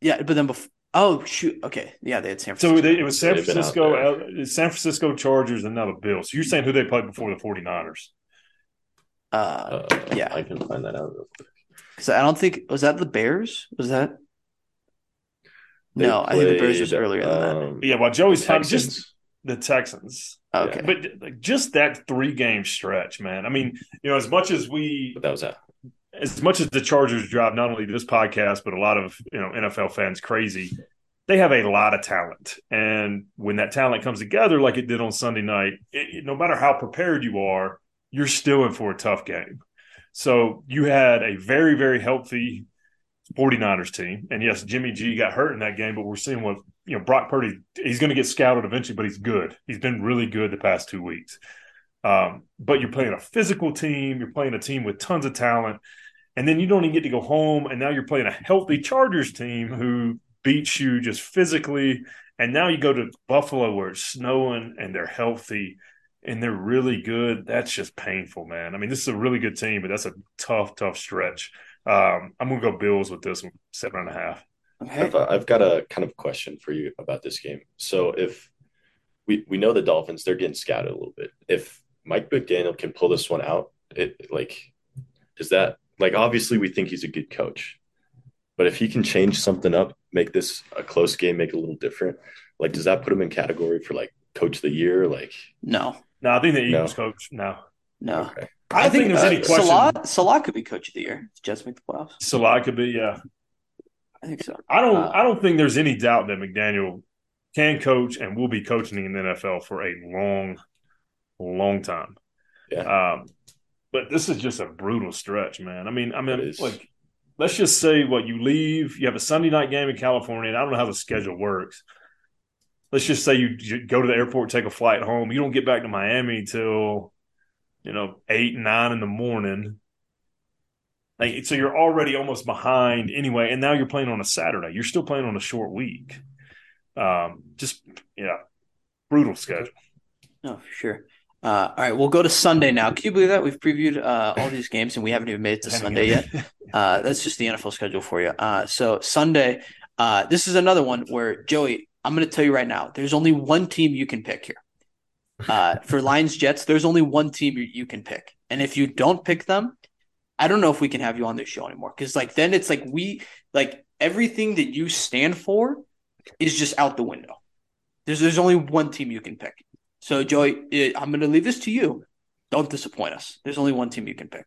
Yeah, but then before Oh shoot! Okay, yeah, they had San Francisco. So they, it was San Francisco, San Francisco Chargers, and now the Bills. So you're saying who they played before the 49ers? Uh, uh, yeah, I can find that out real quick. Because I don't think was that the Bears. Was that? They no, played, I think the Bears was earlier than that. Um, yeah, well, Joey's time just the Texans. Okay, but like, just that three game stretch, man. I mean, you know, as much as we but that was that as much as the Chargers drive not only this podcast but a lot of you know NFL fans crazy, they have a lot of talent, and when that talent comes together like it did on Sunday night, it, no matter how prepared you are, you're still in for a tough game. So you had a very very healthy 49ers team, and yes, Jimmy G got hurt in that game, but we're seeing what you know Brock Purdy. He's going to get scouted eventually, but he's good. He's been really good the past two weeks. Um, but you're playing a physical team. You're playing a team with tons of talent and then you don't even get to go home and now you're playing a healthy chargers team who beats you just physically and now you go to buffalo where it's snowing and they're healthy and they're really good. That's just painful man. I mean this is a really good team but that's a tough tough stretch. Um, i'm gonna go bills with this one seven and a half. Okay. I've, uh, I've got a kind of question for you about this game. So if we, we know the dolphins they're getting scouted a little bit. If mike mcdaniel can pull this one out it like is that like obviously we think he's a good coach, but if he can change something up, make this a close game, make it a little different, like does that put him in category for like coach of the year? Like no, no, I think the Eagles no. coach no, no. Okay. I, I think, think, there's uh, any question. Salah, Salah could be coach of the year. Just make the playoffs. Salah could be, yeah. I think so. I don't. Uh, I don't think there's any doubt that McDaniel can coach and will be coaching in the NFL for a long, long time. Yeah. Um, but this is just a brutal stretch, man. I mean, I mean, like, let's just say what you leave. You have a Sunday night game in California, and I don't know how the schedule works. Let's just say you, you go to the airport, take a flight home. You don't get back to Miami till you know eight nine in the morning. Like, so you're already almost behind anyway, and now you're playing on a Saturday. You're still playing on a short week. Um, just yeah, brutal schedule. Oh, for sure. Uh, all right, we'll go to Sunday now. Can you believe that we've previewed uh, all these games and we haven't even made it to Sunday yet? Uh, that's just the NFL schedule for you. Uh, so Sunday, uh, this is another one where Joey, I'm going to tell you right now, there's only one team you can pick here. Uh, for Lions Jets, there's only one team you, you can pick, and if you don't pick them, I don't know if we can have you on this show anymore because like then it's like we like everything that you stand for is just out the window. There's there's only one team you can pick. So, Joey, I'm going to leave this to you. Don't disappoint us. There's only one team you can pick.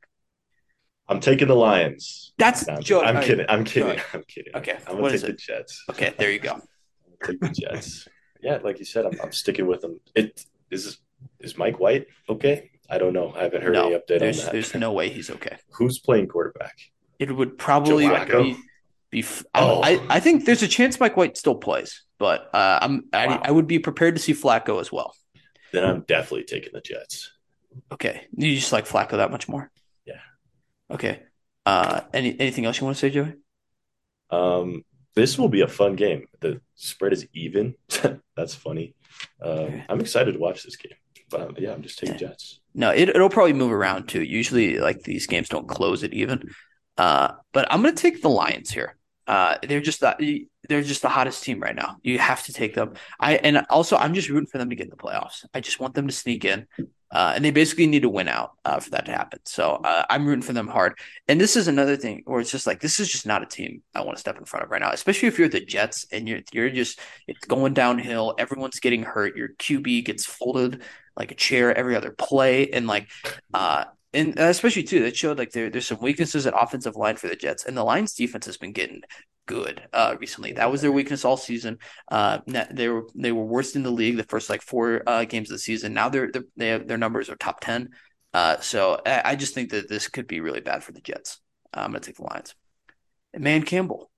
I'm taking the Lions. That's no, I'm, Joey. I'm kidding. I'm kidding. Joey. I'm kidding. Okay. I'm going to take the Jets. Okay, there you go. take the Jets. Yeah, like you said, I'm, I'm sticking with them. It is is Mike White okay? I don't know. I haven't heard No, any update on there's that. there's no way he's okay. Who's playing quarterback? It would probably be, be Oh. I, I think there's a chance Mike White still plays, but uh, I'm I, Wow. I would be prepared to see Flacco as well. Then I'm definitely taking the Jets. Okay, you just like Flacco that much more? Yeah. Okay. Uh, any anything else you want to say, Joey? Um, this will be a fun game. The spread is even. That's funny. Um, I'm excited to watch this game. But um, yeah, I'm just taking Jets. No, it, it'll probably move around too. Usually, like these games don't close it even. Uh, but I'm gonna take the Lions here. Uh, they're just that they're just the hottest team right now. You have to take them. I and also I'm just rooting for them to get in the playoffs. I just want them to sneak in, uh, and they basically need to win out uh, for that to happen. So uh, I'm rooting for them hard. And this is another thing where it's just like this is just not a team I want to step in front of right now, especially if you're the Jets and you're you're just it's going downhill. Everyone's getting hurt. Your QB gets folded like a chair every other play, and like uh and especially too, that showed like there there's some weaknesses at offensive line for the Jets, and the Lions defense has been getting good uh recently. That was their weakness all season. Uh, they were they were worst in the league the first like four uh games of the season. Now they're, they're they have, their numbers are top ten. Uh, so I, I just think that this could be really bad for the Jets. Uh, I'm gonna take the Lions. Dan Campbell,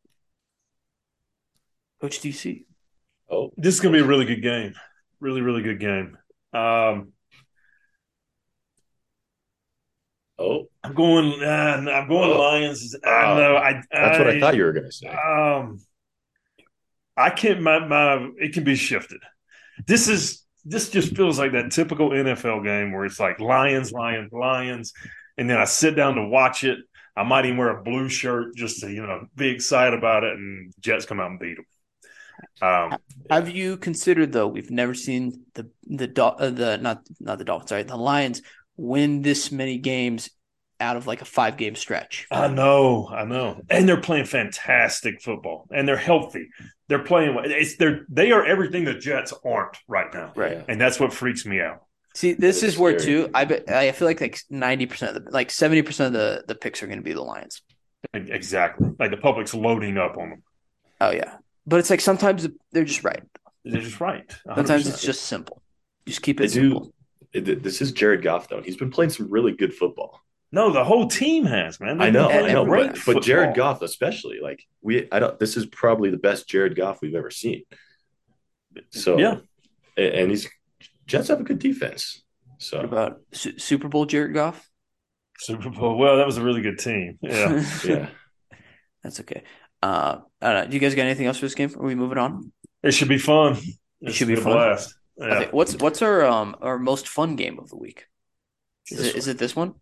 Coach DC. Oh, This is going to be a really good game. Really, really good game. Um, oh, I'm going. Uh, I'm going Oh. Lions. I Oh. know. I, that's what I thought you were gonna say. Um, I can't. My, my it can be shifted. This is this just feels like that typical NFL game where it's like Lions, Lions, Lions, and then I sit down to watch it. I might even wear a blue shirt just to you know be excited about it, and Jets come out and beat them. Um, Have you considered though? We've never seen the the Dol- uh, the not not the Dolphins, sorry, the Lions win this many games out of like a five game stretch. I know, I know, and they're playing fantastic football, and they're healthy. They're playing. It's they're they are everything the Jets aren't right now, Right. And that's what freaks me out. See, this That is is where too. I bet I feel like like ninety percent of the like seventy percent of the the picks are going to be the Lions. Exactly, like the public's loading up on them. Oh yeah, but it's like sometimes they're just right. They're just right. 100%. Sometimes it's just simple. Just keep They it simple. do. It, this is Jared Goff though. He's been playing some really good football. no. The whole team has man. I know, I know, but, but Jared Goff especially, like we, I don't. This is probably the best Jared Goff we've ever seen. So Yeah. and he's Jets have a good defense. What So about Su- Super Bowl Jared Goff? Super Bowl. Well, that was a really good team. Yeah. yeah, that's okay. Uh, I don't know. Do you guys got anything else for this game? Are we moving on? it should be fun. It should be a fun. blast. Yeah. Okay, what's what's our um our most fun game of the week? Is This it is it this one?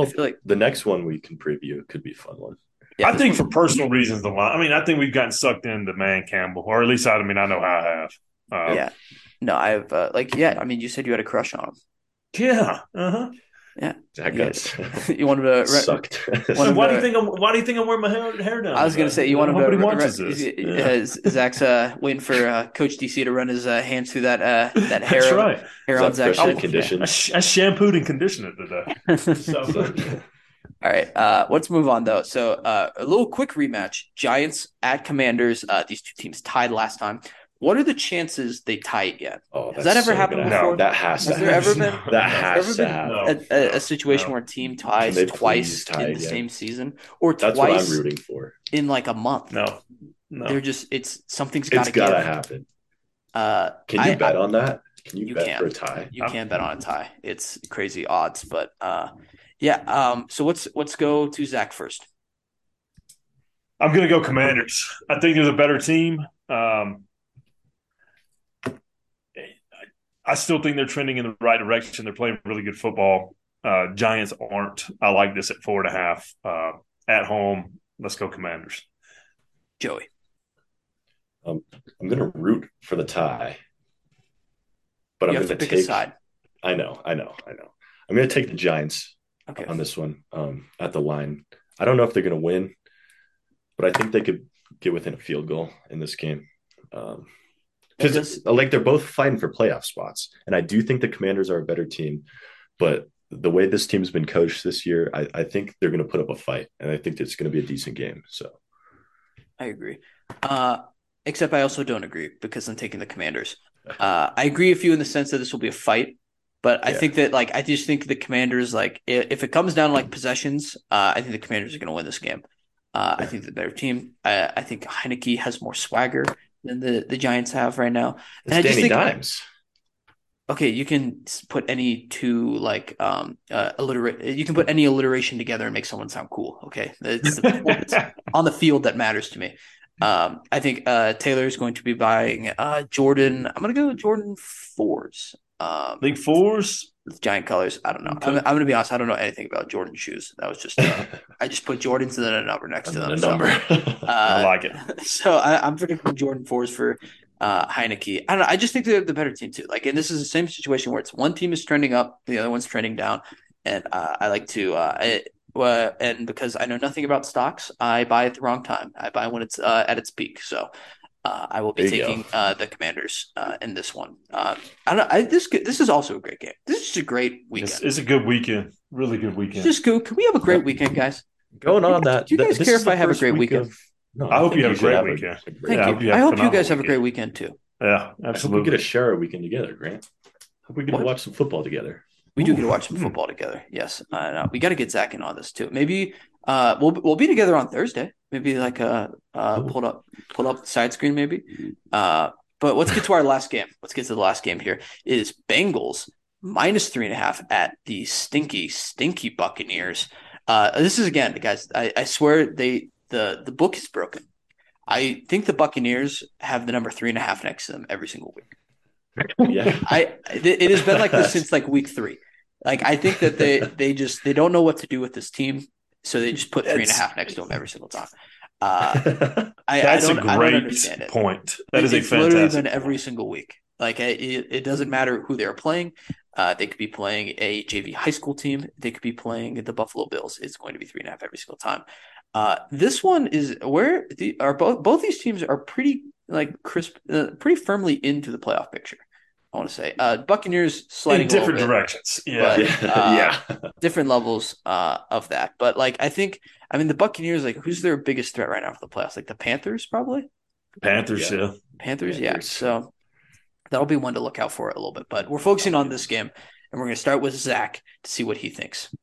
I well, feel like the next one we can preview could be a fun one. yeah, I think one- for personal reasons, the line. I mean, I think we've gotten sucked into Dan Campbell, or at least I, I mean, I know how I have. Uh, yeah. No, I've uh, like yeah. I mean, you said you had a crush on him. Yeah. Uh huh. That Yeah. got him. you wanted to. Re- sucked. One of why do you think I'm? Why do you think I'm wearing my hair, hair down? I was gonna say you want him Nobody to. watches re- this. re- Yeah. uh, Zach's uh, waiting for uh, Coach DC to run his uh, hands through that uh, that hair That's right. hair Is on that Zach's freshly head. I, sh- I shampooed and conditioned it today. Yeah. So, All right, uh, let's move on though. So uh, a little quick rematch: Giants at Commanders. Uh, these two teams tied last time. What are the chances they tie again? Oh, Has that ever so happened gonna before? happen. That has, Has to there ever been- That Has has to ever happen. A, a, a situation no. where a team ties twice tie in the again? same season, or That's what twice I'm rooting for. in like a month. no, no. They're just it's something's It's got to gotta happen. Uh, Can you I- bet on that? Can you, You bet can. for a tie? You can bet on a tie. It's crazy odds, but uh, yeah. Um, so let's let's go to Zach first. I'm going to go Commanders. I think there's a better team. Um, I still think they're trending in the right direction. They're playing really good football. Uh, Giants aren't. I like this at four and a half uh, at home. Let's go Commanders. Joey. I'm gonna root for the tie, but you I'm gonna pick take. a side. I know, I know, I know. I'm gonna take the Giants Okay. on this one um, at the line. I don't know if they're gonna win, but I think they could get within a field goal in this game. Um, because like they're both fighting for playoff spots, and I do think the Commanders are a better team, but the way this team's been coached this year, I, I think they're going to put up a fight, and I think it's going to be a decent game. So I agree. Uh, except I also don't agree because I'm taking the Commanders. Uh, I agree with you in the sense that this will be a fight, but I Yeah. think that like I just think the Commanders like i- if it comes down to like possessions, uh, I think the Commanders are going to win this game. Uh, I think the better team. I, I think Heineke has more swagger than the, the Giants have right now. And I It's just Danny think- Dimes. Okay, you can put any two like um uh, alliterate. You can put any alliteration together and make someone sound cool. Okay, it's the performance on the field that matters to me. Um, I think uh Taylor is going to be buying uh Jordan. I'm gonna go with Jordan fours. Um, Think fours. With giant colors. I don't know. I'm, I'm gonna be honest. I don't know anything about Jordan shoes. That was just uh, I just put Jordans and then a number next to them. a so- number. I uh, like it. so I, I'm predicting Jordan fours for uh, Heineke. I don't know. I just think they're the better team too. Like, and this is the same situation where it's one team is trending up, the other one's trending down, and uh, I like to. Uh, I, uh, and because I know nothing about stocks, I buy at the wrong time. I buy when it's uh, at its peak. So uh, I will be There taking uh, the Commanders uh, in this one. Um, I don't. I, this this is also a great game. This is a great weekend. It's, it's a good weekend. Really good weekend. just go. Can we have a great weekend, guys? Going on that. Do you guys care if I have a great week weekend? of- no, I hope think you have a great a- weekend. a Thank Yeah, I you. hope you I hope you guys phenomenal have a great weekend. weekend too. Yeah, I hope we absolutely. get to share a weekend together, Grant. Hope we get What? to watch some football together. We do get to watch some Hmm. football together. Yes, uh, no, we got to get Zach in on this too. Maybe uh, we'll we'll be together on Thursday. Maybe like a uh, Cool. pull up pull up side screen maybe. Uh, but let's get to our last game. Let's get to the last game here. It is Bengals minus three and a half at the stinky stinky Buccaneers. Uh, this is again, guys. I, I swear they the the book is broken. I think the Buccaneers have the number three and a half next to them every single week. Yeah. I it it has been like this since like week three. Like I think that they they just they don't know what to do with this team, so they just put three and a That's- half next to them every single time. Uh, I, That's I a don't, I don't great understand it. point. That is a it's literally fantastic. been every point. single week. Like it, it doesn't matter who they're playing. Uh, they could be playing a JV high school team. They could be playing the Buffalo Bills. It's going to be three and a half every single time. Uh, this one is where the are both both these teams are pretty like crisp, uh, pretty firmly into the playoff picture. I want to say uh, Buccaneers sliding in a different bit directions. Yeah. but- uh, yeah. different levels uh, of that. But like I think, I mean, the Buccaneers, like who's their biggest threat right now for the playoffs? Like the Panthers, probably. Panthers, Yeah. yeah. Panthers, yeah. So that'll be one to look out for a little bit. But we're focusing on this game, and we're going to start with Zach to see what he thinks.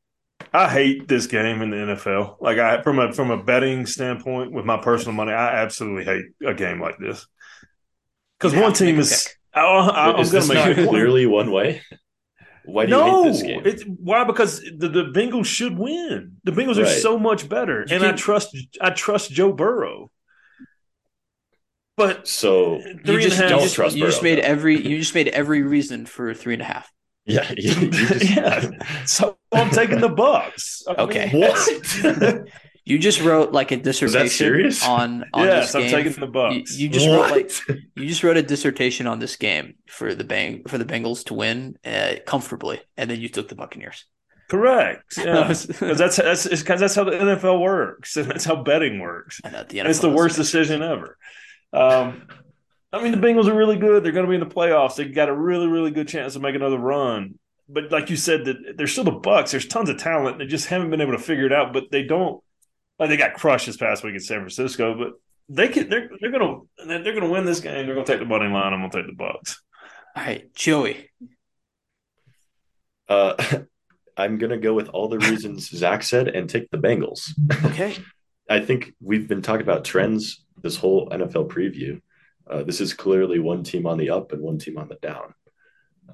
I hate this game in the NFL. Like I from a from a betting standpoint with my personal money, I absolutely hate a game like this. Because one have to make team is pick. I, I, I'm is going this to not make it clearly one way? Why do no, you hate this game? it's why because the, the Bengals should win. The Bengals are so much better, You and I trust I trust Joe Burrow. But so three You and a just, half- you Don't just, trust you just made though. every you just made every reason for three and a half. yeah, you, you just, yeah, so I'm taking the Bucks. I mean, Okay. What? You just wrote like a dissertation on on yes, this I'm game. taking the Bucks. you just wrote like you just wrote a dissertation on this game for the bang for the Bengals to win uh, comfortably, and then you took the Buccaneers. Correct. Yeah. Because that's that's because that's how the NFL works, and that's how betting works. know, the And it's the worst decision ever. Um, I mean, the Bengals are really good. They're going to be in the playoffs. They got a really, really good chance to make another run. But like you said, that they're still the Bucks. There's tons of talent. They just haven't been able to figure it out. But they don't. Like they got crushed this past week in San Francisco. But they can. They're they're going to they're going to win this game. They're going to take the money line. I'm going to take the Bucks. All right, Joey. Uh, I'm gonna go with all the reasons Zach said and take the Bengals. Okay, I think we've been talking about trends this whole NFL preview. Uh, this is clearly one team on the up and one team on the down.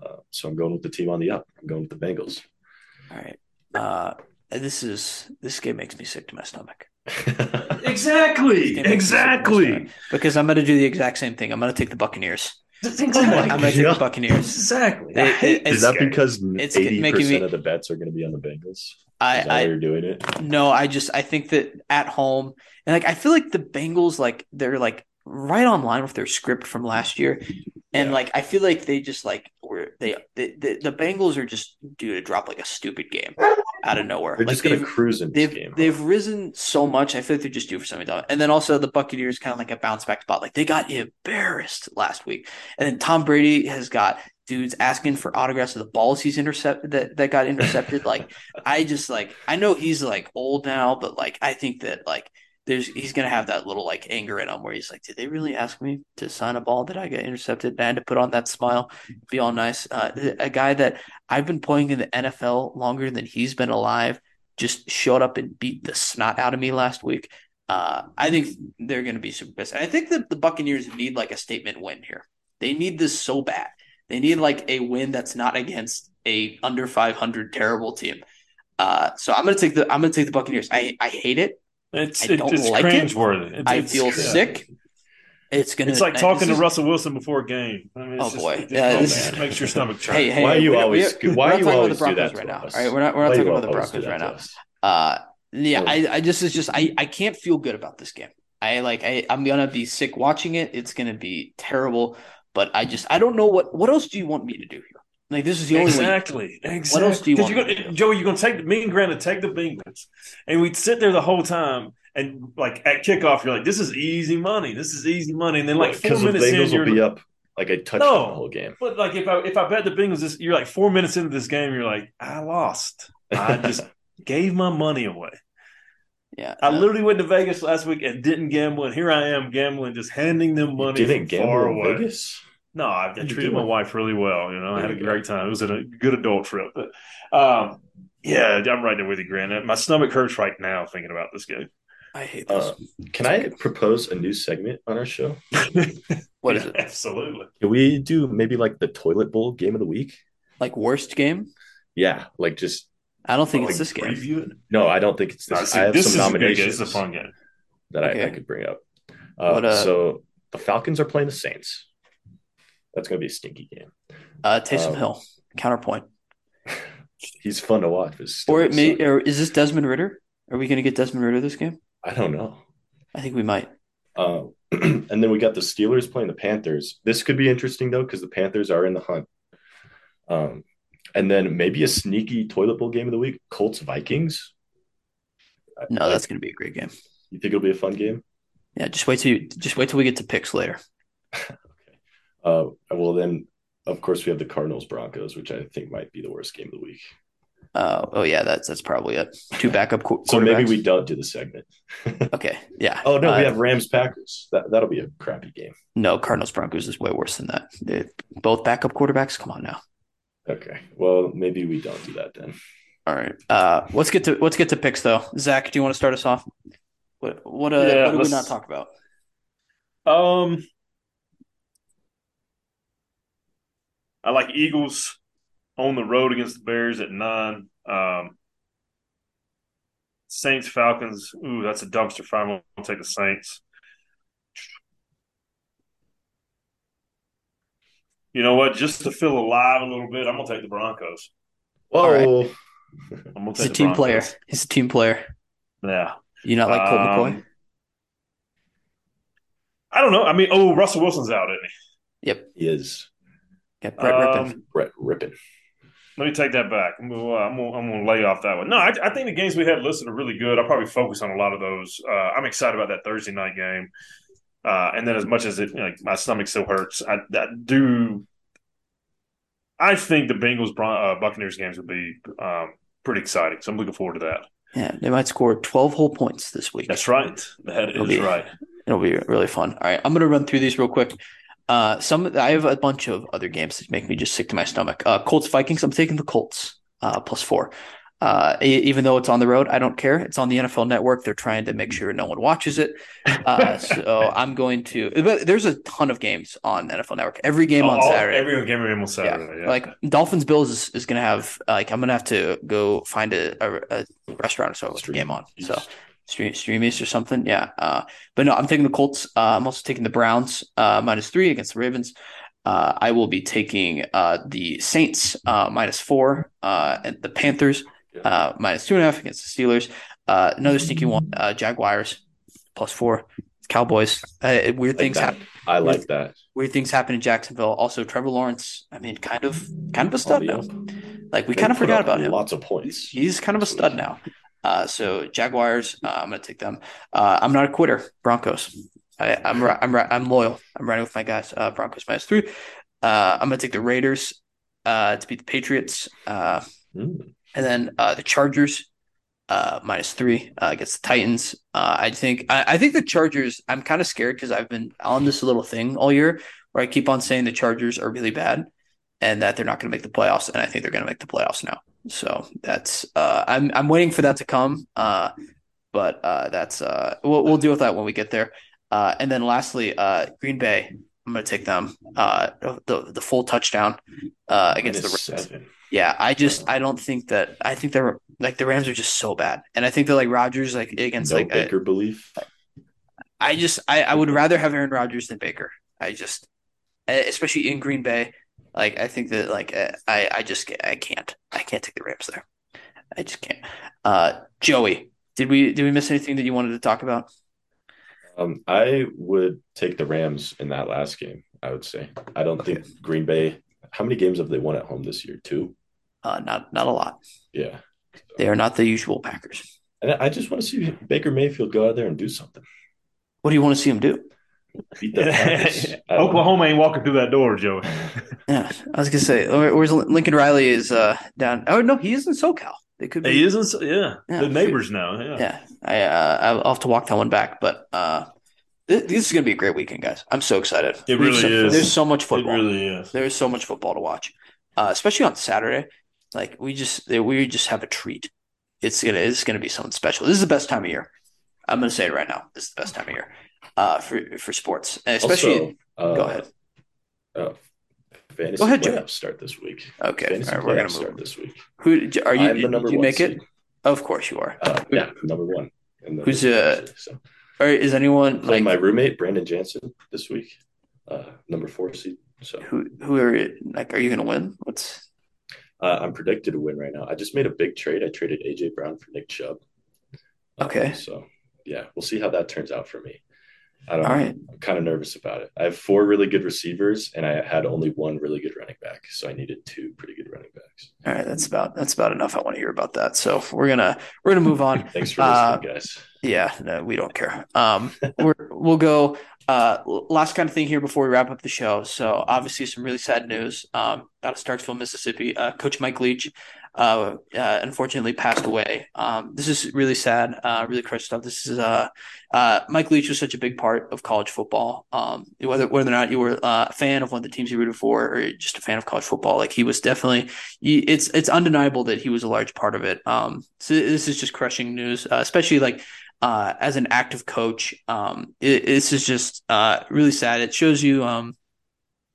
Uh, so I'm going with the team on the up. I'm going with the Bengals. all right. Uh, Uh, this is this game makes me sick to my stomach Exactly. This game makes me sick to my Exactly. stomach. because I'm going to do the exact same thing. I'm going to take the Buccaneers. Exactly. I'm going to take the Buccaneers. Exactly. It- I it- is this that game. because It's eighty percent me- of the bets are going to be on the Bengals? Is I, that I why you're doing it? No, I just I think that at home and like I feel like the Bengals like they're like right on line with their script from last year, and Yeah. like I feel like they just like were they the, the the Bengals are just due to drop like a stupid game out of nowhere. They're like just going to cruise in they've game. they've risen so much. I feel like they're just due for something dumb. And then also the Buccaneers kind of like a bounce back spot. Like they got embarrassed last week, and then Tom Brady has got dudes asking for autographs of the balls he's intercepted that that got intercepted. like I just like I know he's like old now, but like I think that like there's he's gonna have that little like anger in him where he's like, did they really ask me to sign a ball that I got intercepted? And I had to put on that smile, be all nice. Uh, a guy that I've been playing in the NFL longer than he's been alive just showed up and beat the snot out of me last week. Uh, I think they're going to be super pissed. and I think that the Buccaneers need like a statement win here. They need this so bad. They need like a win that's not against a under 500 terrible team. Uh, so I'm gonna take the I'm gonna take the Buccaneers. I I hate it. It's I don't it's like it. cringeworthy. It's, I feel yeah. sick. It's gonna. It's like talking to is- Russell Wilson before a game. I mean, it's Oh, just- boy. it just, Yeah, oh, this man, is- makes your stomach turn. Hey, hey, Why you always- we- why we're not you talking always about do the that Broncos right now? us? All right, we're not we're not talking about the always Broncos right now. Uh, yeah. I, I just is just I I can't feel good about this game. I like I I'm gonna be sick watching it. It's gonna be terrible. But I just I don't know what what else do you want me to do here? Like this is the only way. Exactly. Exactly. What else do you 'Cause want you're gonna, to do? Joey, you're gonna take the me and Grant to take the Bengals, and we'd sit there the whole time. And like at kickoff, you're like, "This is easy money. This is easy money." And then like four Because the minutes in, Bengals you're will be up like a touchdown No. the whole game. But like if I if I bet the Bengals, this, you're like four minutes into this game, you're like, "I lost. I just gave my money away." Yeah, I uh, literally went to Vegas last week and didn't gamble, and here I am gambling, just handing them money didn't from far gamble in away. Vegas? No, I, I treated doing? my wife really well. You know, I had a great time. It was a good adult trip. But um, yeah, I'm right there with you, Grant. My stomach hurts right now thinking about this game. I hate this. Uh, can I propose a new segment on our show? what is it? Absolutely. Can we do maybe like the toilet bowl game of the week? Like worst game? Yeah, like just I don't think Like, it's this game. preview it? no, I don't think it's No, this. see, I have this some is a good game. nominations It's a fun game. that I, I could bring up. Uh, What, uh, so the Falcons are playing the Saints. That's going to be a stinky game. Uh, Taysom Um, Hill counterpoint, He's fun to watch, or it may, or is this Desmond Ridder? Are we going to get Desmond Ridder this game? I don't know. I think we might. Uh, and then we got the Steelers playing the Panthers. This could be interesting though because the Panthers are in the hunt. Um, and then maybe a sneaky toilet bowl game of the week: Colts Vikings. No, that's going to be a great game. You think it'll be a fun game? Yeah, just wait till you, just wait till we get to picks later. Uh, well then, of course, we have the Cardinals Broncos, which I think might be the worst game of the week. Uh, oh yeah, that's that's probably it. Two backup qu- So maybe we don't do the segment. Okay, yeah. Oh no, Uh, we have Rams Packers. That that'll be a crappy game. no Cardinals Broncos is way worse than that. They're both backup quarterbacks. Come on now. Okay, well maybe we don't do that then. All right. Uh, let's get to let's get to picks though. Zach, do you want to start us off? What what uh, Yeah, what did we not talk about? Um, I like Eagles on the road against the Bears at nine. Um, Saints Falcons. Ooh, that's a dumpster fire. I'm gonna take the Saints. You know what? Just to feel alive a little bit, I'm gonna take the Broncos. Whoa, right. I'm gonna He's a take the team player. He's a team player. Yeah. You not like Colt Um, McCoy? I don't know. I mean, oh, Russell Wilson's out, isn't he? Yep. he is Got Brett Rypien. Um, Brett Rypien. Let me take that back. I'm gonna, I'm gonna, I'm gonna lay off that one. No, I, I think the games we had listed are really good. I'll probably focus on a lot of those. Uh, I'm excited about that Thursday night game. Uh, and then, as much as it, you know, my stomach still hurts, I, I do. I think the Bengals uh, Buccaneers games will be um, pretty exciting. So I'm looking forward to that. Yeah, they might score 12 whole points this week. That's right. That It'll is be- right. It'll be really fun. All right, I'm gonna run through these real quick. Uh, some I have a bunch of other games that make me just sick to my stomach. Uh, Colts Vikings. I'm taking the Colts uh, plus four. Uh, even though it's on the road, I don't care. It's on the NFL Network. They're trying to make sure no one watches it. Uh, so I'm going to. But there's a ton of games on NFL Network. Every game on Saturday. Every game on. Saturday. Yeah. Like Dolphins Bills is, is gonna have like I'm gonna have to go find a, a, a restaurant or so with the game on. So stream stream East or something. Yeah. Uh, but no, I'm taking the Colts. Uh, I'm also taking the Browns uh, minus three against the Ravens. Uh, I will be taking uh, the Saints uh, minus four uh, and the Panthers uh, minus two and a half against the Steelers. Uh, another sneaky one, uh, Jaguars plus four. Cowboys. Uh, weird Like things that. happen. I like that. Weird things happen in Jacksonville. Also, Trevor Lawrence. I mean, kind of, kind of a stud now. Like we They kind of forgot about him. Lots of points. He's kind of a stud now. Uh, so Jaguars, uh, I'm going to take them. Uh, I'm not a quitter. Broncos. I, I'm I'm I'm loyal. I'm riding with my guys. Uh, Broncos minus three. Uh, I'm going to take the Raiders uh, to beat the Patriots, uh, Mm. and then uh, the Chargers uh, minus three uh, against the Titans. Uh, I think I, I think the Chargers. I'm kind of scared because I've been on this little thing all year where I keep on saying the Chargers are really bad and that they're not going to make the playoffs, and I think they're going to make the playoffs now. So that's uh, I'm I'm waiting for that to come. Uh, but uh, that's uh, we'll we'll deal with that when we get there. Uh, and then lastly, uh, Green Bay. I'm going to take them. Uh, the the full touchdown uh, against the Rams. Seven. Yeah, I just I don't think that I think they're like the Rams are just so bad, and I think they're like Rodgers like against no like Baker a, belief. I just I, I would rather have Aaron Rodgers than Baker. I just especially in Green Bay. Like I think that like I I just I can't I can't take the Rams there. I just can't. Uh, Joey, did we did we miss anything that you wanted to talk about? Um, I would take the Rams in that last game. I would say I don't okay. think Green Bay. How many games have they won at home this year? Two. Uh, not not a lot. Yeah, they are not the usual Packers. And I just want to see Baker Mayfield go out there and do something. What do you want to see him do? Oklahoma ain't walking through that door, Joe. yeah, I was gonna say, where's Lincoln Riley is uh, down. Oh no, he is in SoCal. They could. Be, he is in. Yeah, yeah the neighbors now. Yeah, yeah. I uh, I'll have to walk that one back, but uh, this, this is gonna be a great weekend, guys. I'm so excited. It really so, is. There's so much football. It really is. There's so much football to watch, uh, especially on Saturday. Like we just we just have a treat. It's gonna it's gonna be something special. This is the best time of year. I'm gonna say it right now. This is the best time of year uh, for for sports, and especially. Also, uh, go ahead. Oh, fantasy go ahead, playoffs Joe. start this week. Okay, fantasy All right, we're gonna move. start this week. Who are you? Did you make seed. it? Of course you are. Uh, yeah, number one. Who's uh? So. Or is anyone like my roommate Brandon Jansen this week? Uh, number four seed. So who who are like? Are you gonna win? What's uh, I'm predicted to win right now. I just made a big trade. I traded AJ Brown for Nick Chubb. Okay. Um, so yeah, we'll see how that turns out for me. I don't All right. I'm kind of nervous about it. I have four really good receivers and I had only one really good running back. So I needed two pretty good running backs. All right. That's about that's about enough. I want to hear about that. So we're gonna we're gonna move on. Thanks for listening, uh, guys. Yeah, no, we don't care. Um we're we'll go uh last kind of thing here before we wrap up the show. So obviously some really sad news. Um out of Starkville, Mississippi. Uh Coach Mike Leach uh, uh, unfortunately passed away. Um, this is really sad, uh, really crushed stuff. This is uh, uh, Mike Leach was such a big part of college football. Um, whether whether or not you were a fan of one of the teams you rooted for, or just a fan of college football, like he was definitely. It's it's undeniable that he was a large part of it. Um, so this is just crushing news, especially like uh, as an active coach. Um, it, this is just uh, really sad. It shows you um,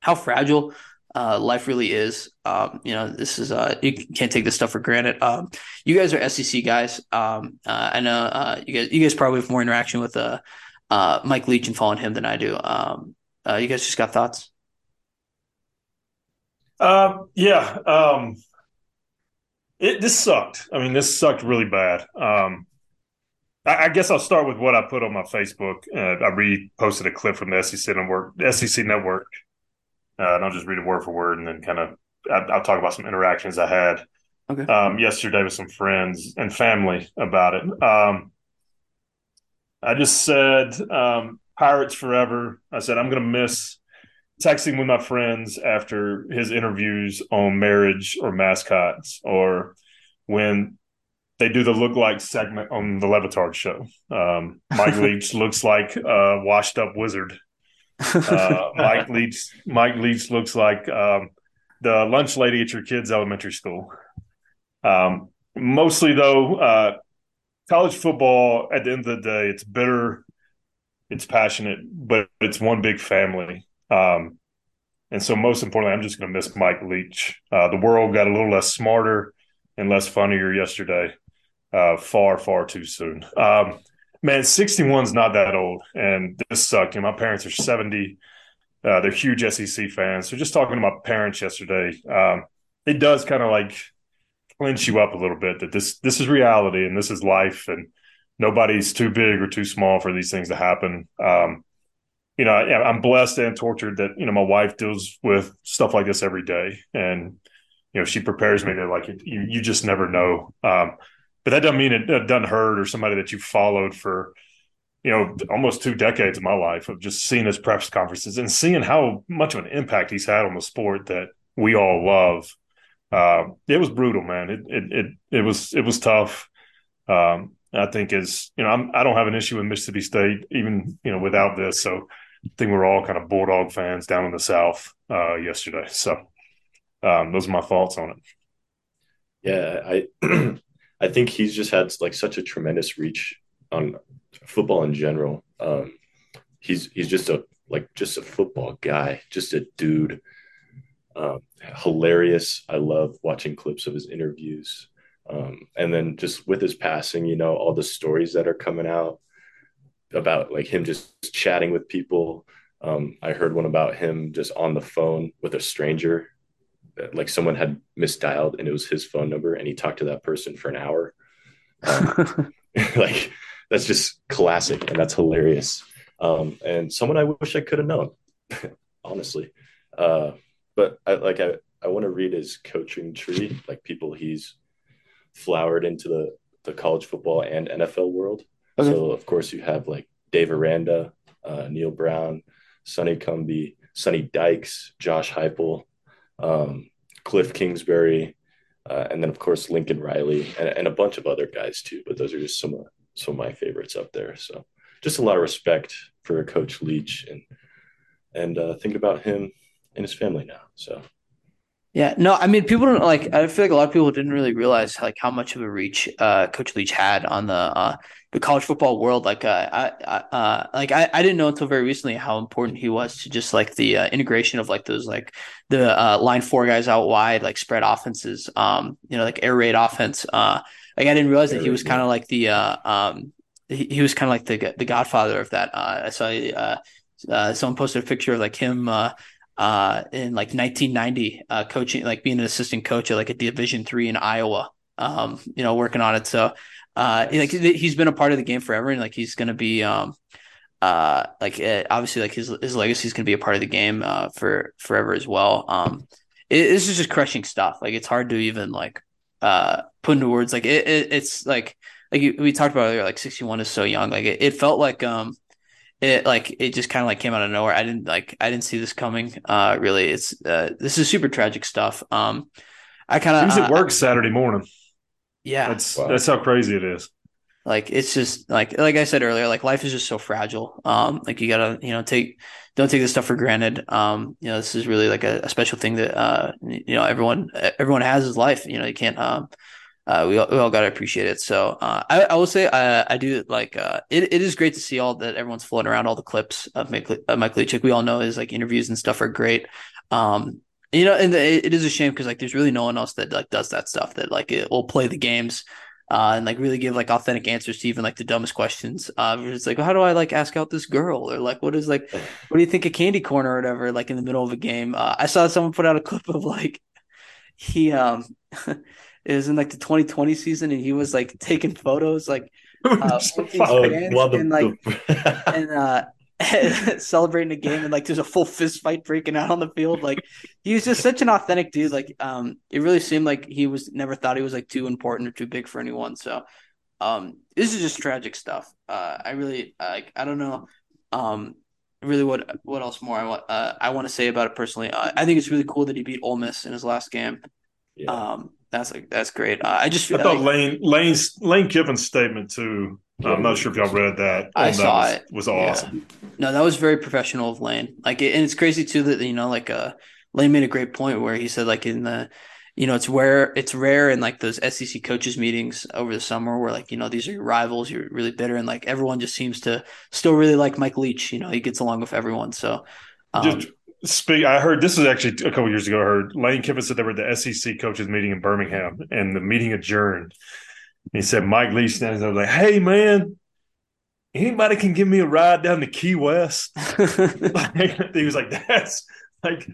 how fragile uh, life really is. Um, you know, this is uh, you can't take this stuff for granted. Um, you guys are SEC guys. Um, uh, I know uh, you guys. You guys probably have more interaction with uh, uh, Mike Leach and following him than I do. Um, uh, you guys just got thoughts? Uh, yeah. Um, it this sucked. I mean, this sucked really bad. Um, I, I guess I'll start with what I put on my Facebook. Uh, I reposted a clip from the SEC network. SEC network uh, and I'll just read it word for word, and then kind of I'll talk about some interactions I had okay. um, yesterday with some friends and family about it. Um, I just said um, Pirates forever. I said I'm going to miss texting with my friends after his interviews on marriage or mascots, or when they do the look like segment on the Le Batard show. Um, Mike Leach looks like a washed up wizard uh, Mike Leach. Mike Leach looks like um, the lunch lady at your kid's elementary school. Um, mostly, though, uh, college football. At the end of the day, it's bitter, it's passionate, but it's one big family. Um, and so, most importantly, I'm just going to miss Mike Leach. Uh, the world got a little less smarter and less funnier yesterday. Uh, far, far too soon. Um, Man, 61 is not that old, and this sucked. You know, my parents are 70. Uh, they're huge SEC fans. So just talking to my parents yesterday, um, it does kind of like clinch you up a little bit that this this is reality and this is life, and nobody's too big or too small for these things to happen. Um, you know, I, I'm blessed and tortured that you know my wife deals with stuff like this every day, and you know she prepares me to like you you just never know. Um, but that doesn't mean it, doesn't hurt or somebody that you followed for you know almost two decades of my life of just seeing his press conferences and seeing how much of an impact he's had on the sport that we all love. Uh, it was brutal, man. It, it it it was it was tough. Um, I think is you know I'm, I do not have an issue with Mississippi State even you know without this. So I think we're all kind of Bulldog fans down in the South uh, yesterday. So um, those are my thoughts on it. Yeah, I I think he's just had like such a tremendous reach on football in general. Um, he's he's just a like just a football guy, just a dude. Um, hilarious. I love watching clips of his interviews. Um, and then just with his passing, you know, all the stories that are coming out about like him just chatting with people. Um, I heard one about him just on the phone with a stranger, like someone had misdialed and it was his phone number, and he talked to that person for an hour. Um, like that's just classic, and that's hilarious. Um, and someone I wish I could have known, honestly. Uh, but I like I I want to read his coaching tree, like people he's flowered into the the college football and NFL world. Okay. So of course you have like Dave Aranda, uh, Neal Brown, Sonny Cumbie, Sonny Dykes, Josh Heupel, um, Cliff Kingsbury, uh, and then of course Lincoln Riley and, and, a bunch of other guys too. But those are just some of some of my favorites up there. So just a lot of respect for Coach Leach and and uh, thinking about him and his family now. So yeah, no, I mean, people don't like. I feel like a lot of people didn't really realize like how much of a reach uh, Coach Leach had on the uh, the college football world. Like, uh, I, I uh, like I, I didn't know until very recently how important he was to just like the uh, integration of like those like the uh, line four guys out wide, like spread offenses. Um, you know, like air raid offense. Uh, like I didn't realize that he was kind of like the uh, um, he, he was kind of like the the godfather of that. Uh, I saw uh, uh, someone posted a picture of like him. Uh, uh, in like 1990, uh, coaching, like being an assistant coach at like a Division three in Iowa. Um, you know, working on it. So, uh, like he's been a part of the game forever, and like he's gonna be, um, uh, like uh, obviously, like his his legacy is gonna be a part of the game, uh, for forever as well. Um, it, this is just crushing stuff. Like it's hard to even like, uh, put into words. Like it, it it's like like we talked about earlier. Like 61 is so young. Like it, it felt like um it like it just kind of like came out of nowhere. I didn't like I didn't see this coming. Uh, really, it's uh, this is super tragic stuff. Um, I kind of he was at work Saturday morning. Yeah, that's wow. that's how crazy it is. Like it's just like like I said earlier, like life is just so fragile. Um, like you gotta you know take don't take this stuff for granted. Um, you know this is really like a, a special thing that uh you know everyone everyone has his life. You know you can't um uh, we all, we all got to appreciate it. So uh, I, I will say uh, I do like uh, it. It is great to see all that everyone's floating around all the clips of Mike, uh, Mike Leach. We all know his like interviews and stuff are great. Um, you know, and it is a shame because like there's really no one else that like does that stuff that like it will play the games. Uh, and like really give like authentic answers to even like the dumbest questions. Uh, it's like, how do I like ask out this girl, or like, what is like, what do you think a candy corn or whatever? Like in the middle of a game, uh, I saw someone put out a clip of like he um it was in like the 2020 season, and he was like taking photos, like uh, oh, and like and uh, celebrating the game, and like there's a full fist fight breaking out on the field. Like he was just such an authentic dude. Like um, it really seemed like he was never thought he was like too important or too big for anyone. So um, this is just tragic stuff. Uh, I really like I don't know um really what what else more I want uh, I want to say about it personally. Uh, I think it's really cool that he beat Ole Miss in his last game. Yeah. Um, that's like that's great. Uh, I just I thought like, Lane Lane's Lane Kiffin's statement too. I'm not sure if y'all read that. I saw was, it. Was awesome. Yeah. No, that was very professional of Lane. Like, and it's crazy too that you know, like, uh, Lane made a great point where he said, like, in the, you know, it's where it's rare in like those SEC coaches meetings over the summer where like you know these are your rivals, you're really bitter, and like everyone just seems to still really like Mike Leach. You know, he gets along with everyone. So, um, just Speak. I heard this was actually a couple years ago. I heard Lane Kiffin said they were at the SEC coaches meeting in Birmingham, and the meeting adjourned. He said Mike Lee stands there like, "Hey man, anybody can give me a ride down to Key West." like, he was like, "That's like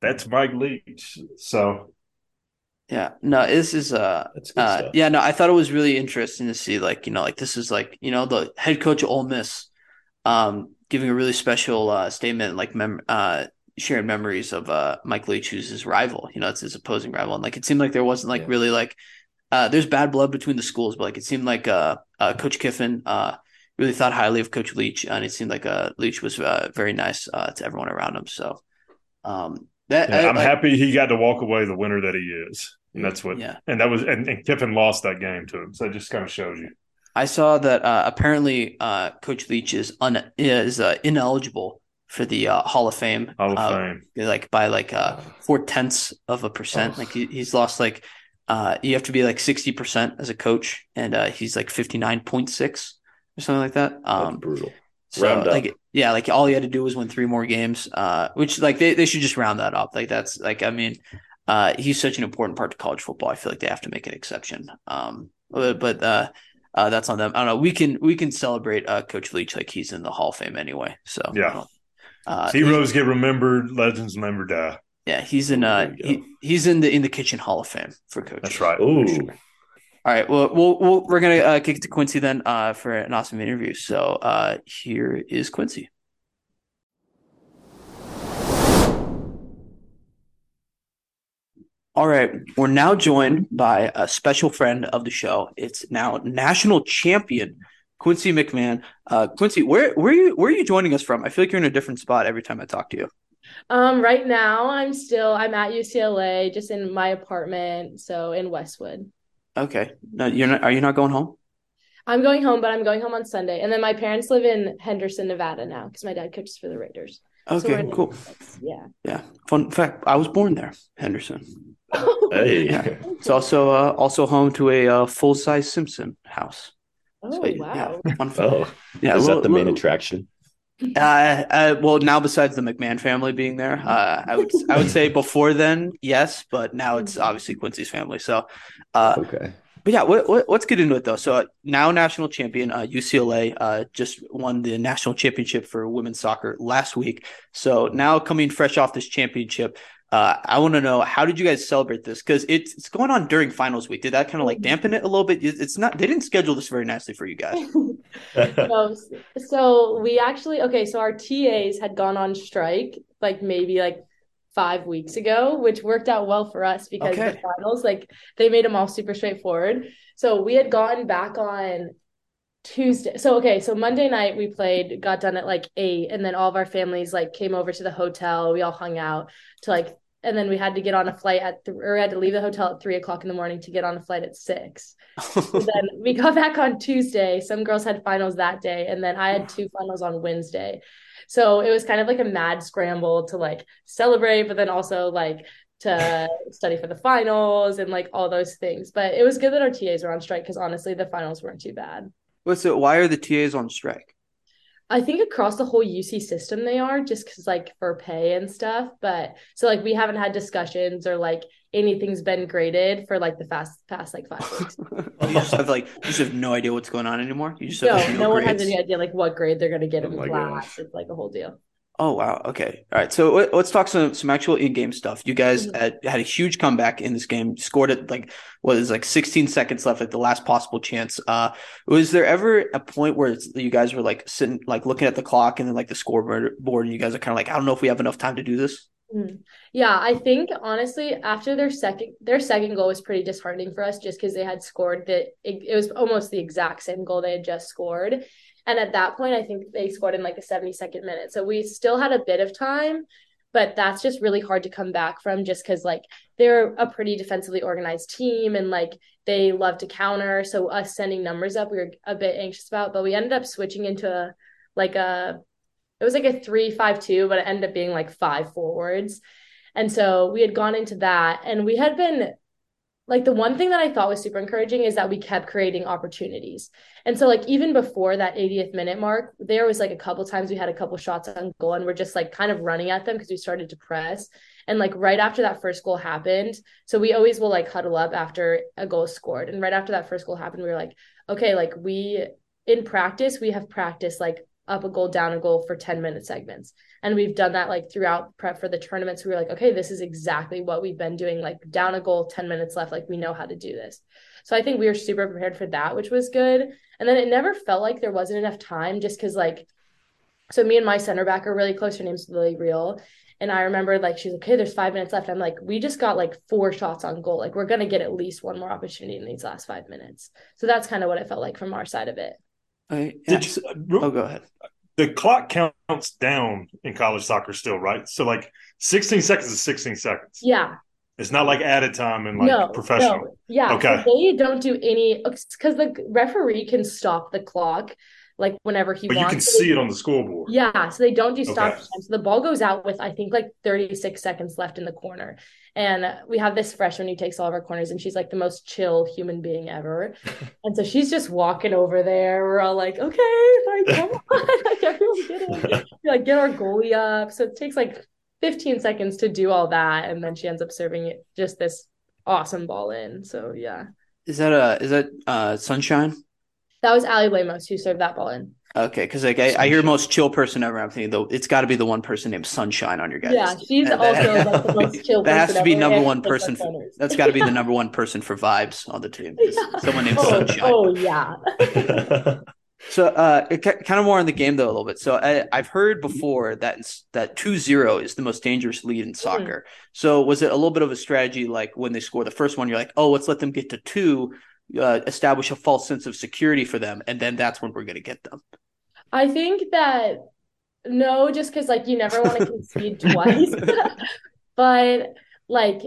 that's Mike Leach." So yeah, no, this is uh, uh yeah, no, I thought it was really interesting to see like you know like this is like you know the head coach of Ole Miss, um, giving a really special uh, statement, like mem- uh, sharing memories of uh, Mike Leach, who's his rival. You know, it's his opposing rival, and like it seemed like there wasn't like yeah. really like uh, there's bad blood between the schools, but like it seemed like uh, uh, Coach Kiffin really thought highly of Coach Leach, and it seemed like Leach was very nice to everyone around him. So um, that yeah, I, am happy he got to walk away the winner that he is. And that's what, Yeah. and that was, and, and Kiffin lost that game to him. So it just kind of shows you. I saw that uh, apparently uh, Coach Leach is un is uh, ineligible for the uh, Hall of Fame. Hall of uh, Fame. like by like uh four tenths of a percent. Oh. Like he, he's lost like uh you have to be like sixty percent as a coach, and uh he's like fifty nine point six or something like that. That's Um, brutal. so Round up. like yeah, like all he had to do was win three more games. Uh, which like they they should just round that up. Like that's like I mean, uh, he's such an important part to college football. I feel like they have to make an exception. Um, but, but uh. That's on them. I don't know. We can we can celebrate uh, Coach Leach like he's in the Hall of Fame anyway. So Yeah. don't- uh, Heroes get remembered, legends never die. yeah, he's in uh he, he's in the in the kitchen hall of fame for coach. That's right. Oh, All right, well, we'll, we'll we're gonna uh, kick it to Quincy then uh for an awesome interview. So uh here is Quincy. All right, we're now joined by a special friend of the show. It's now national champion Quincy McMahon. Uh, Quincy, where where are you where are you joining us from? I feel like you're in a different spot every time I talk to you. Um, right now I'm still I'm at UCLA, just in my apartment, so in Westwood. Okay, no, you're not. Are you not going home? I'm going home, but I'm going home on Sunday. And then my parents live in Henderson, Nevada now, because my dad coaches for the Raiders. So Okay, in- cool. Yeah. Yeah. Fun fact: I was born there, Henderson. Hey. Yeah. It's also uh, also home to a uh, full size Simpson house. Oh So, wow. Yeah. Fun fact. Oh, Yeah. is little- that the main little- attraction? Uh, uh, well, now besides the McMahon family being there, uh, I would I would say before then, yes, but now it's obviously Quincy's family. So, uh, Okay. but yeah, what, what, let's get into it though. So uh, now national champion, uh, UCLA, uh, just won the national championship for women's soccer last week. So now coming fresh off this championship, uh, I want to know how did you guys celebrate this? Because it's it's going on during finals week. Did that kind of like dampen it a little bit? It's not. They didn't schedule this very nicely for you guys. No, so we actually okay, so our TAs had gone on strike like maybe like five weeks ago, which worked out well for us because the Okay. finals, like they made them all super straightforward. So we had gotten back on Tuesday. So okay, so Monday night we played, got done at like eight, and then all of our families like came over to the hotel. We all hung out to like and then we had to get on a flight at th- or we had to leave the hotel at three o'clock in the morning to get on a flight at six. So then we got back on Tuesday. Some girls had finals that day, and then I had two finals on Wednesday. So it was kind of like a mad scramble to like celebrate, but then also like to study for the finals and like all those things. But it was good that our TAs were on strike because honestly, the finals weren't too bad. What's it? Why are the TAs on strike? I think across the whole UC system they are just because like for pay and stuff. But so like we haven't had discussions or like anything's been graded for like the fast past like five weeks. Oh, you just have like you just have no idea what's going on anymore. You just have no, like, no one has any idea like what grade they're gonna get Oh in class. gosh. It's like a whole deal. Oh wow. Okay. All right. So let- let's talk some some actual in-game stuff. You guys Mhm. had, had a huge comeback in this game. Scored it like what is like 16 seconds left at the last possible chance. Uh, was there ever a point where it's, you guys were like sitting like looking at the clock and then like the scoreboard board and you guys are kind of like I don't know if we have enough time to do this. Mm. Yeah, I think honestly, after their second their second goal was pretty disheartening for us just because they had scored that it, it was almost the exact same goal they had just scored. And at that point, I think they scored in like the 72nd minute. So we still had a bit of time, but that's just really hard to come back from just because like they're a pretty defensively organized team and like they love to counter. So us sending numbers up, we were a bit anxious about, but we ended up switching into a like a it was like a three five two, but it ended up being like five forwards. And so we had gone into that and we had been like the one thing that I thought was super encouraging is that we kept creating opportunities. And so like even before that 80th minute mark, there was like a couple times we had a couple shots on goal and we're just like kind of running at them because we started to press. And like right after that first goal happened, so we always will like huddle up after a goal scored. And right after that first goal happened, we were like, okay, like we in practice, we have practiced like up a goal, down a goal for 10 minute segments. And we've done that like throughout prep for the tournaments. We were like, okay, this is exactly what we've been doing, like down a goal, 10 minutes left. Like we know how to do this. So I think we were super prepared for that, which was good. And then it never felt like there wasn't enough time just because, like, so me and my center back are really close. Her name's Lilly Reale. And I remember like she's like, okay, there's five minutes left. I'm like, we just got like four shots on goal. Like we're gonna get at least one more opportunity in these last five minutes. So that's kind of what it felt like from our side of it. Okay. Yeah. Did you, uh, Oh, go ahead. the clock counts down in college soccer still, right? So like 16 seconds is 16 seconds. Yeah. It's not like added time and like no, professional. no. Yeah. Okay. So they don't do any because the referee can stop the clock like whenever he But you can So see it on the scoreboard. Yeah, so they don't do stop Okay. time. So the ball goes out with I think like 36 seconds left in the corner. And we have this freshman who takes all of our corners and she's like the most chill human being ever. and so she's just walking over there. We're all like, okay, like come on. like everyone get it. We, like get our goalie up. So it takes like 15 seconds to do all that. And then she ends up serving it just this awesome ball in. So yeah. Is that a is that uh sunshine? That was Ali Lemos who served that ball in. Okay, because like I, I hear most chill person ever. I'm thinking though it's got to be the one person named Sunshine on your guys. Yeah, she's That- also that- like the most chill person. That has to be ever, number one she takes our person. For, that's got to be the number one person for vibes on the team. is Someone named oh, Sunshine. Oh yeah. So, uh, it, kind of more on the game though a little bit. So, I, I've heard before that that 2-0 is the most dangerous lead in soccer. So, was it a little bit of a strategy like when they score the first one, you're like, oh, let's let them get to two, uh, establish a false sense of security for them, and then that's when we're going to get them. I think that no, just because like you never want to concede twice. But like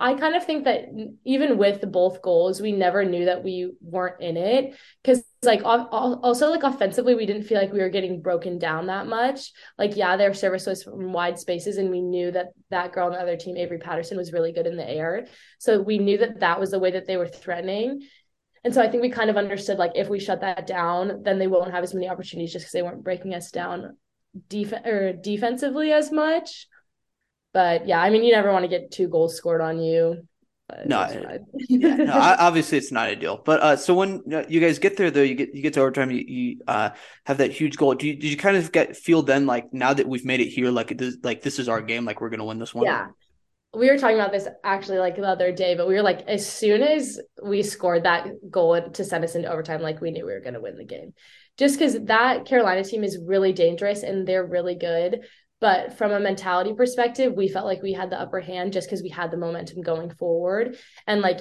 I kind of think that even with both goals, we never knew that we weren't in it because like al- al- also like offensively, we didn't feel like we were getting broken down that much. Like yeah, their service was from wide spaces, and we knew that that girl on the other team, Avery Patterson, was really good in the air. So we knew that that was the way that they were threatening. And so I think we kind of understood like if we shut that down, then they won't have as many opportunities just because they weren't breaking us down def- or defensively as much. But yeah, I mean, you never want to get two goals scored on you. No, Yeah, no, obviously it's not ideal. But uh, so when uh, you guys get there, though, you get you get to overtime, you, you uh have that huge goal. Do you did you kind of get feel then like now that we've made it here, like this, like this is our game, like we're gonna win this one? Yeah. We were talking about this actually like the other day, but we were like, as soon as we scored that goal to send us into overtime, like we knew we were going to win the game. Just because that Carolina team is really dangerous and they're really good. But from a mentality perspective, we felt like we had the upper hand just because we had the momentum going forward. And like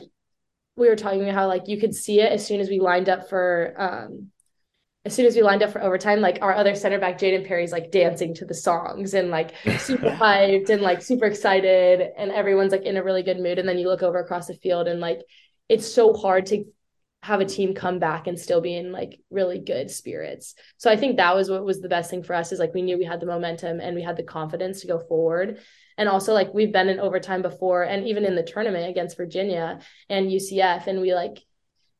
we were talking about how like you could see it as soon as we lined up for um as soon as we lined up for overtime, like our other center back, Jayden Perry's like dancing to the songs and like super hyped and like super excited, and everyone's like in a really good mood. And then you look over across the field, and like it's so hard to have a team come back and still be in like really good spirits. So I think that was what was the best thing for us is like we knew we had the momentum and we had the confidence to go forward. And also like we've been in overtime before and even in the tournament against Virginia and UCF and we like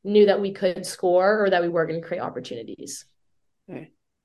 knew that we could score or that we were going to create opportunities.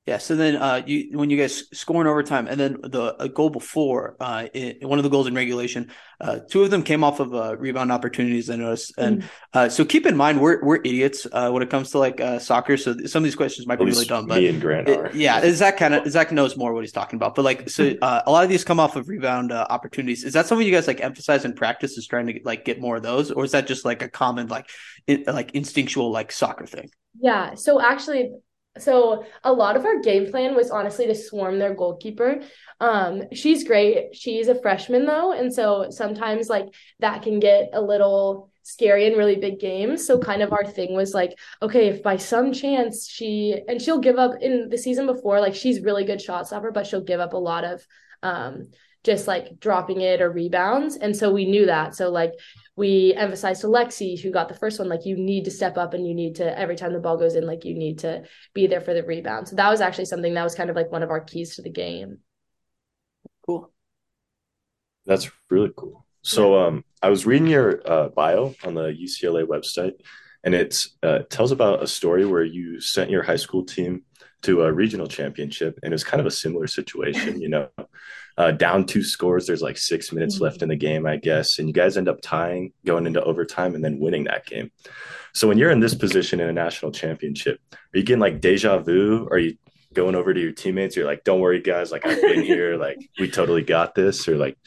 Yeah. So then, uh, you when you guys score in overtime, and then the a goal before, uh, in, one of the goals in regulation, uh, two of them came off of uh, rebound opportunities. I noticed, and uh, so keep in mind we're we're idiots uh, when it comes to like uh, soccer. So some of these questions might At be really least dumb, but me and Grant are. yeah, Zach kind of Zach knows more what he's talking about. But like, so uh, a lot of these come off of rebound uh, opportunities. Is that something you guys like emphasize in practice? Is trying to like get more of those, or is that just like a common like in, like instinctual like soccer thing? Yeah. So actually, so a lot of our game plan was honestly to swarm their goalkeeper. Um, she's great. She's a freshman though, and so sometimes like that can get a little scary in really big games. So kind of our thing was like, okay, if by some chance she and she'll give up in the season before, like she's really good shot stopper, but she'll give up a lot of um just like dropping it or rebounds. And so we knew that. So like we emphasized to Lexi, who got the first one, like you need to step up and you need to every time the ball goes in, like you need to be there for the rebound. So that was actually something that was kind of like one of our keys to the game. Cool. That's really cool. So um, I was reading your uh, bio on the UCLA website, and it's uh, it tells about a story where you sent your high school team to a regional championship, and it was kind of a similar situation. You know, uh, down two scores. There's like six minutes left in the game, I guess, and you guys end up tying, going into overtime, and then winning that game. So when you're in this position in a national championship, are you getting like deja vu? Are you going over to your teammates? You're like, "Don't worry, guys. Like I've been here. Like we totally got this." Or like,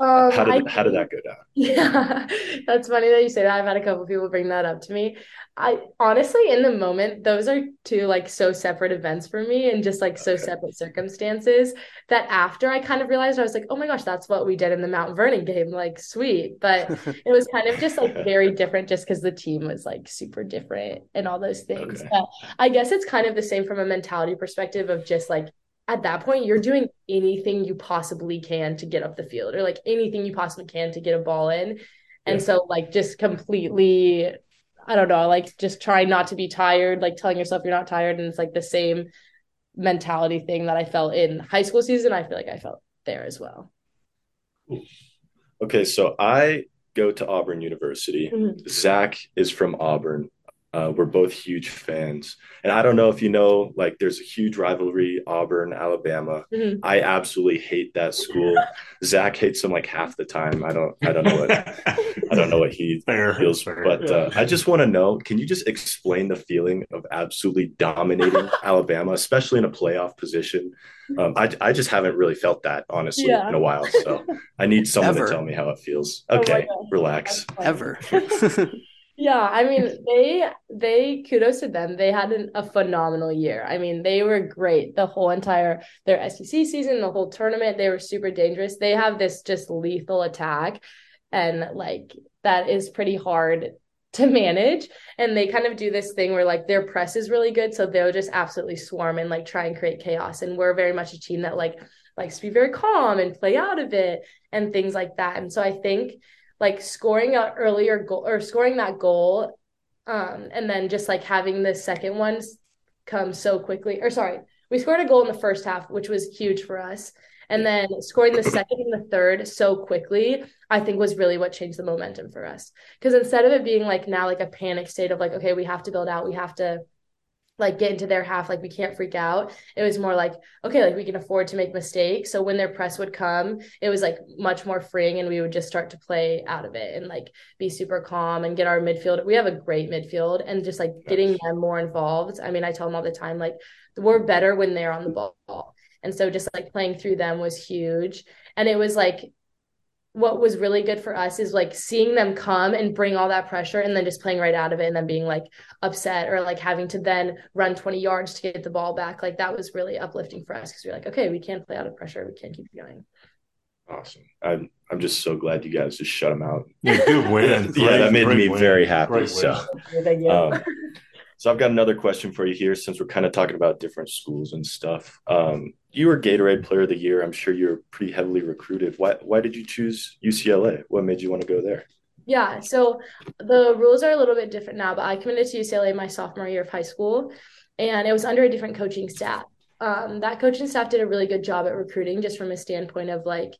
Um, how did I how did that go down? Yeah, that's funny that you say that. I've had a couple people bring that up to me. I honestly, in the moment, those are two like so separate events for me and just like so Okay. separate circumstances that after I kind of realized I was like, oh my gosh, that's what we did in the Mount Vernon game. Like, sweet. But it was kind of just like very different just because the team was like super different and all those things. Okay. But I guess it's kind of the same from a mentality perspective of just like at that point you're doing anything you possibly can to get up the field or like anything you possibly can to get a ball in. And yeah. so like just completely I don't know, like just trying not to be tired, like telling yourself you're not tired and it's like the same mentality thing that I felt in high school season, I feel like I felt there as well. Okay, so I go to Auburn University. Mm-hmm. Zach is from Auburn. Uh, we're both huge fans. And I don't know if you know, like, there's a huge rivalry, Auburn, Alabama. Mm-hmm. I absolutely hate that school. Zach hates them like half the time. I don't, I don't know what, I don't know what he fair, feels. Fair, but yeah. uh, I just want to know, can you just explain the feeling of absolutely dominating Alabama, especially in a playoff position? Um, I, I just haven't really felt that honestly yeah. in a while. So I need someone Ever. to tell me how it feels. Okay, oh relax. Ever. Yeah, I mean they they kudos to them. They had an, a phenomenal year. I mean, they were great the whole entire their SEC season, the whole tournament. They were super dangerous. They have this just lethal attack, and like that is pretty hard to manage. And they kind of do this thing where like their press is really good, so they'll just absolutely swarm and like try and create chaos. And we're very much a team that like likes to be very calm and play out of it and things like that. And so I think like scoring an earlier goal or scoring that goal um, and then just like having the second one come so quickly or sorry we scored a goal in the first half which was huge for us and then scoring the second and the third so quickly i think was really what changed the momentum for us. Because instead of it being like now like a panic state of like okay we have to build out we have to like get into their half like we can't freak out. It was more like okay like we can afford to make mistakes. So when their press would come it was like much more freeing and we would just start to play out of it and like be super calm and get our midfield we have a great midfield and just like getting them more involved. I mean i tell them all the time like we're better when they're on the ball. And so just like playing through them was huge. And it was like what was really good for us is like seeing them come and bring all that pressure and then just playing right out of it and then being like upset or like having to then run 20 yards to get the ball back. Like that was really uplifting for us because we are like, okay, we can't play out of pressure. We can't keep going. Awesome. I'm I'm just so glad you guys just shut them out. Yeah, good win. yeah, that made me win. very happy. So, um, so I've got another question for you here since we're kind of talking about different schools and stuff. Um, you were Gatorade Player of the Year. I'm sure you're pretty heavily recruited. Why why did you choose UCLA? What made you want to go there? Yeah, so the rules are a little bit different now, but I committed to UCLA my sophomore year of high school, and it was under a different coaching staff. Um, that coaching staff did a really good job at recruiting, just from a standpoint of like,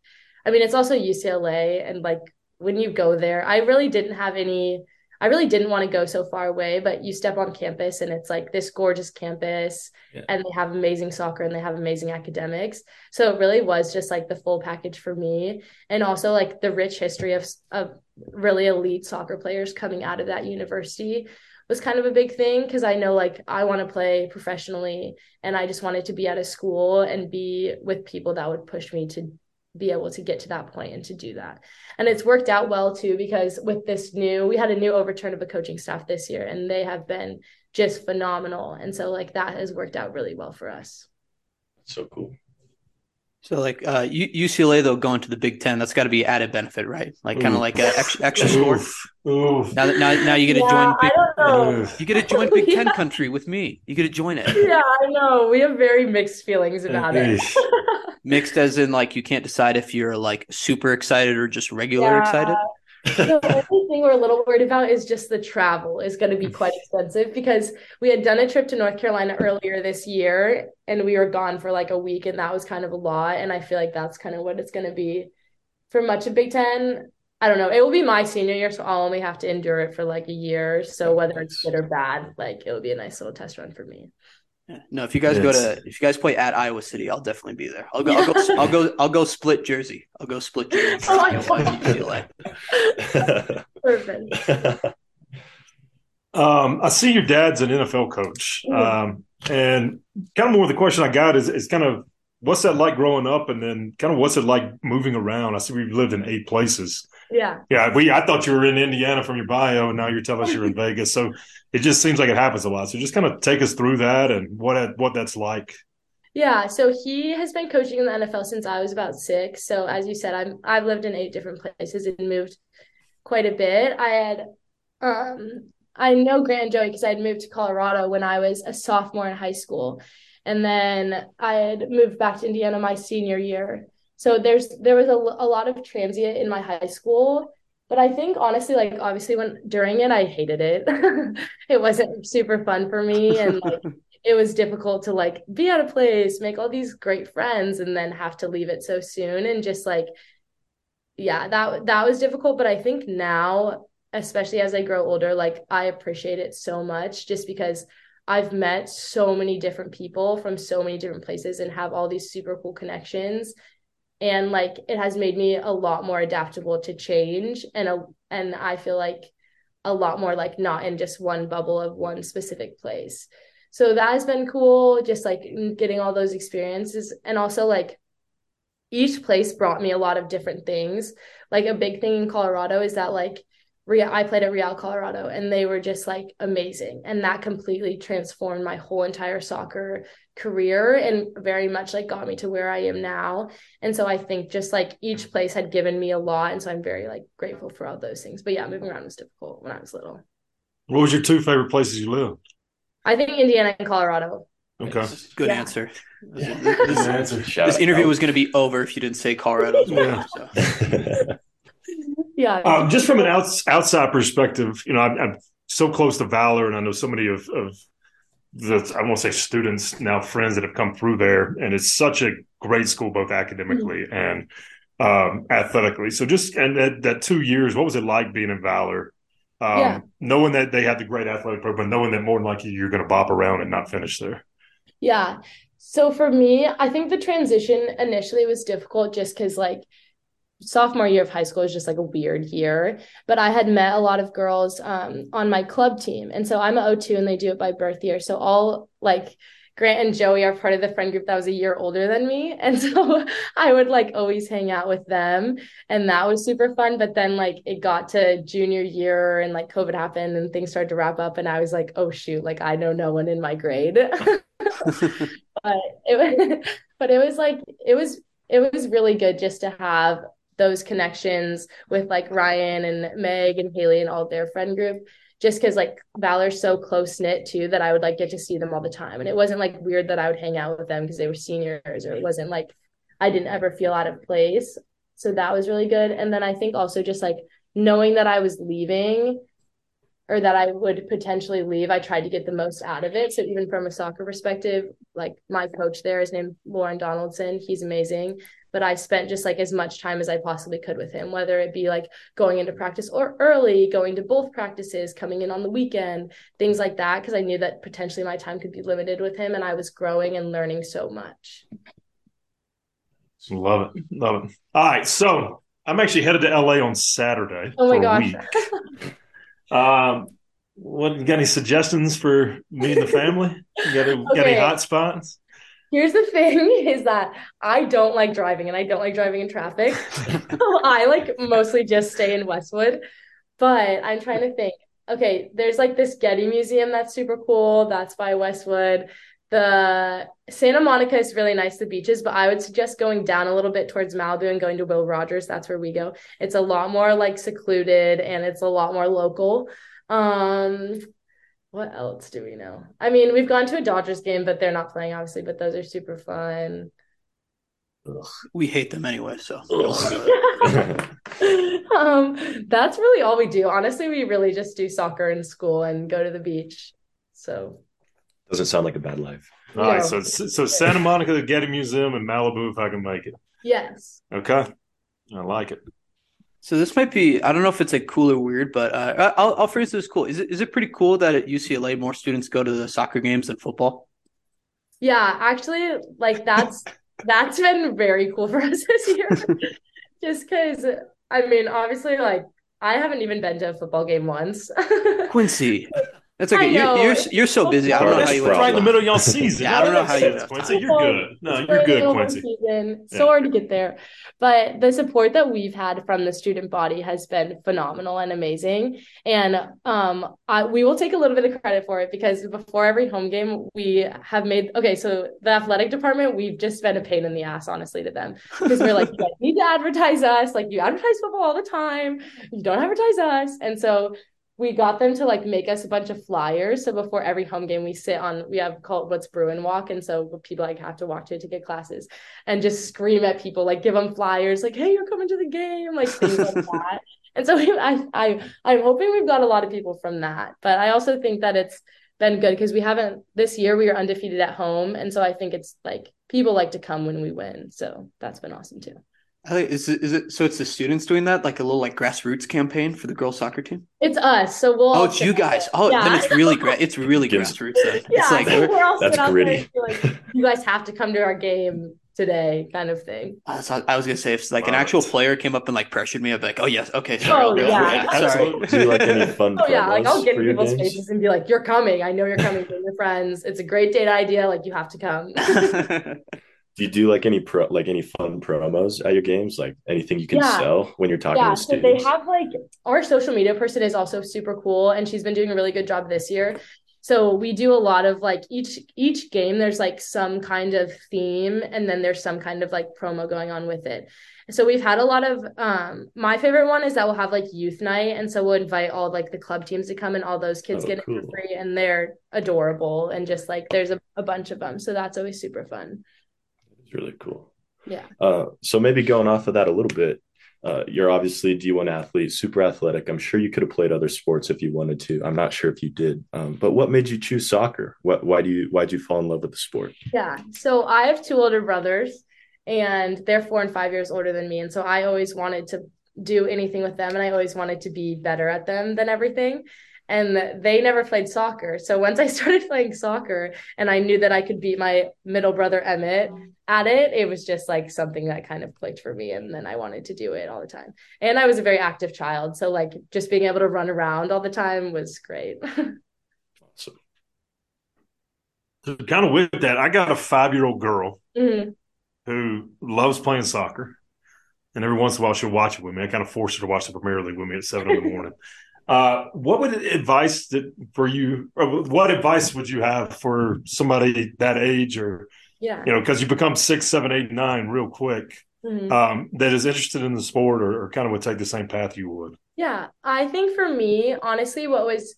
I mean, it's also UCLA, and like when you go there, I really didn't have any I really didn't want to go so far away, but you step on campus and it's like this gorgeous campus yeah. and they have amazing soccer and they have amazing academics. So it really was just like the full package for me. And also like the rich history of, of really elite soccer players coming out of that university was kind of a big thing because I know like I want to play professionally and I just wanted to be at a school and be with people that would push me to be able to get to that point and to do that. And it's worked out well too because with this new, we had a new overturn of a coaching staff this year and they have been just phenomenal. And so like that has worked out really well for us. So cool. So like uh, UCLA though going to the Big Ten, that's got to be added benefit, right? Like kind of like an extra, extra score. Oof. Now, now, now you get to yeah, join. Big, you get to join Big Ten country with me. You get to join it. Yeah, I know. We have very mixed feelings about it. mixed as in like you can't decide if you're like super excited or just regular yeah. excited. The only thing we're a little worried about is just the travel is going to be quite expensive because we had done a trip to North Carolina earlier this year and we were gone for like a week and that was kind of a lot and I feel like that's kind of what it's going to be for much of Big 10. I don't know. It will be my senior year so I'll only have to endure it for like a year. So whether it's good or bad, like it will be a nice little test run for me. Yeah. No, if you guys go to if you guys play at Iowa City, I'll definitely be there. I'll go. I'll go. I'll go. I'll go split jersey. I'll go split jersey. Oh, I Perfect. um, I see your dad's an NFL coach, um, and kind of more the question I got is is kind of what's that like growing up, and then kind of what's it like moving around. I see we've lived in eight places. Yeah. Yeah. We I thought you were in Indiana from your bio, and now you're telling us you're in Vegas. So it just seems like it happens a lot. So just kind of take us through that and what what that's like. Yeah, so he has been coaching in the NFL since I was about six. So as you said, I'm I've lived in eight different places and moved quite a bit. I had um I know Grand Joey because I had moved to Colorado when I was a sophomore in high school. and then I had moved back to Indiana my senior year. So there's there was a, a lot of transient in my high school, but I think honestly, like obviously when during it, I hated it. it wasn't super fun for me, and like it was difficult to like be out of place, make all these great friends, and then have to leave it so soon, and just like yeah, that that was difficult. But I think now, especially as I grow older, like I appreciate it so much, just because I've met so many different people from so many different places and have all these super cool connections and like it has made me a lot more adaptable to change and a, and I feel like a lot more like not in just one bubble of one specific place. So that has been cool just like getting all those experiences and also like each place brought me a lot of different things. Like a big thing in Colorado is that like Real, I played at Real Colorado and they were just like amazing. And that completely transformed my whole entire soccer career and very much like got me to where I am now. And so I think just like each place had given me a lot. And so I'm very like grateful for all those things. But yeah, moving around was difficult when I was little. What was your two favorite places you lived? I think Indiana and Colorado. Okay. Good Yeah. answer. Yeah. This, Good answer. This interview out. was going to be over if you didn't say Colorado. as well, Yeah. so. Yeah. Um, just from an outs, outside perspective, you know, I'm, I'm so close to Valor, and I know so many of, of the I won't say students now friends that have come through there, and it's such a great school both academically and um, athletically. So just and that, that two years, what was it like being in Valor? Um, Yeah. Knowing that they had the great athletic program, knowing that more than likely you're going to bop around and not finish there. Yeah. So for me, I think the transition initially was difficult just because like sophomore year of high school is just like a weird year. But I had met a lot of girls um, on my club team. And so I'm a O2 and they do it by birth year. So all like Grant and Joey are part of the friend group that was a year older than me. And so I would like always hang out with them. And that was super fun. But then like it got to junior year and like COVID happened and things started to wrap up. And I was like, oh shoot, like I know no one in my grade. but it was but it was like it was it was really good just to have those connections with like Ryan and Meg and Haley and all their friend group just because like Valor's so close knit too that I would like get to see them all the time. And it wasn't like weird that I would hang out with them because they were seniors or it wasn't like I didn't ever feel out of place. So that was really good. And then I think also just like knowing that I was leaving or that I would potentially leave, I tried to get the most out of it. So even from a soccer perspective, like my coach there is named Lorne Donaldson. He's amazing. But I spent just like as much time as I possibly could with him, whether it be like going into practice or early, going to both practices, coming in on the weekend, things like that. Cause I knew that potentially my time could be limited with him and I was growing and learning so much. Love it. Love it. All right. So I'm actually headed to LA on Saturday. Oh my for a gosh. Um, what you got any suggestions for me and the family? You got, any, got any hot spots? Here's the thing is that I don't like driving and I don't like driving in traffic. So I like mostly just stay in Westwood. But I'm trying to think. Okay, there's like this Getty Museum that's super cool. That's by Westwood. The Santa Monica is really nice, the beaches, but I would suggest going down a little bit towards Malibu and going to Will Rogers. That's where we go. It's a lot more like secluded and it's a lot more local. Um, what else do we know? I mean, we've gone to a Dodgers game, but they're not playing, obviously, but those are super fun. we hate them anyway, so um, that's really all we do. Honestly, we really just do soccer in school and go to the beach. So Doesn't sound like a bad life. All right. No. So, so Santa Monica, the Getty Museum, and Malibu, if I can make it. yes. Okay. I like it. So this might be I don't know if it's like cool or weird, but uh, I'll I'll phrase this cool. Is it is it pretty cool that at UCLA more students go to the soccer games than football? Yeah, actually, like that's that's been very cool for us this year. Just because I mean, obviously, like I haven't even been to a football game once. Quincy, that's okay. You, know. you're you're so busy. I don't know That's how you. the right in the middle of y'all season. Yeah, I don't know how you- Quincy. You're good. No, you're good, over Quincy. Season. Yeah. So hard to get there. But the support that we've had from the student body has been phenomenal and amazing. And um, I, we will take a little bit of credit for it because before every home game, we have made okay. So the athletic department, we've just been a pain in the ass, honestly, to them because we're like, you guys need to advertise us. Like you advertise football all the time. You don't advertise us. And so we got them to like make us a bunch of flyers. So before every home game, we sit on we have called what's Bruin Walk, and so people like have to walk to to get classes and just scream at people, like give them flyers, like "Hey, you're coming to the game," like things like that. And so we, I I I'm hoping we've got a lot of people from that, but I also think that it's been good because we haven't this year we are undefeated at home, and so I think it's like people like to come when we win, so that's been awesome too. Is it, is it so? It's the students doing that, like a little like grassroots campaign for the girls soccer team. It's us, so we'll. Oh, it's you guys. Oh, yeah. then it's really great. It's really grassroots. Then. Yeah, it's like so we're all that's gritty. Like, you guys have to come to our game today, kind of thing. Uh, I was, I was gonna say if like an actual player came up and like pressured me, I'd be like, oh yes, okay, sorry. Oh yeah, yeah sorry. Do you like any fun? Oh yeah, like I'll get in people's games? faces and be like, you're coming. I know you're coming. Bring your friends. It's a great date idea. Like you have to come. do you do like any pro like any fun promos at your games? Like anything you can yeah. sell when you're talking yeah, to students so they have like our social media person is also super cool and she's been doing a really good job this year. So we do a lot of like each each game there's like some kind of theme and then there's some kind of like promo going on with it. So we've had a lot of um my favorite one is that we'll have like youth night and so we'll invite all like the club teams to come and all those kids oh, get cool. it for free and they're adorable and just like there's a, a bunch of them so that's always super fun it's really cool. Yeah. Uh, so maybe going off of that a little bit, uh, you're obviously D1 athlete, super athletic. I'm sure you could have played other sports if you wanted to. I'm not sure if you did. Um, but what made you choose soccer? What, why do you why did you fall in love with the sport? Yeah. So I have two older brothers, and they're four and five years older than me, and so I always wanted to do anything with them, and I always wanted to be better at them than everything and they never played soccer. So once I started playing soccer and I knew that I could beat my middle brother Emmett at it, it was just like something that kind of clicked for me. And then I wanted to do it all the time. And I was a very active child. So like just being able to run around all the time was great. awesome. So kind of with that, I got a five year old girl mm-hmm. who loves playing soccer. And every once in a while she'll watch it with me. I kind of force her to watch the Premier League with me at seven in the morning. Uh, what would advice that for you? what advice would you have for somebody that age, or yeah, you know, because you become six, seven, eight, nine real quick, mm-hmm. um, that is interested in the sport, or, or kind of would take the same path you would. Yeah, I think for me, honestly, what was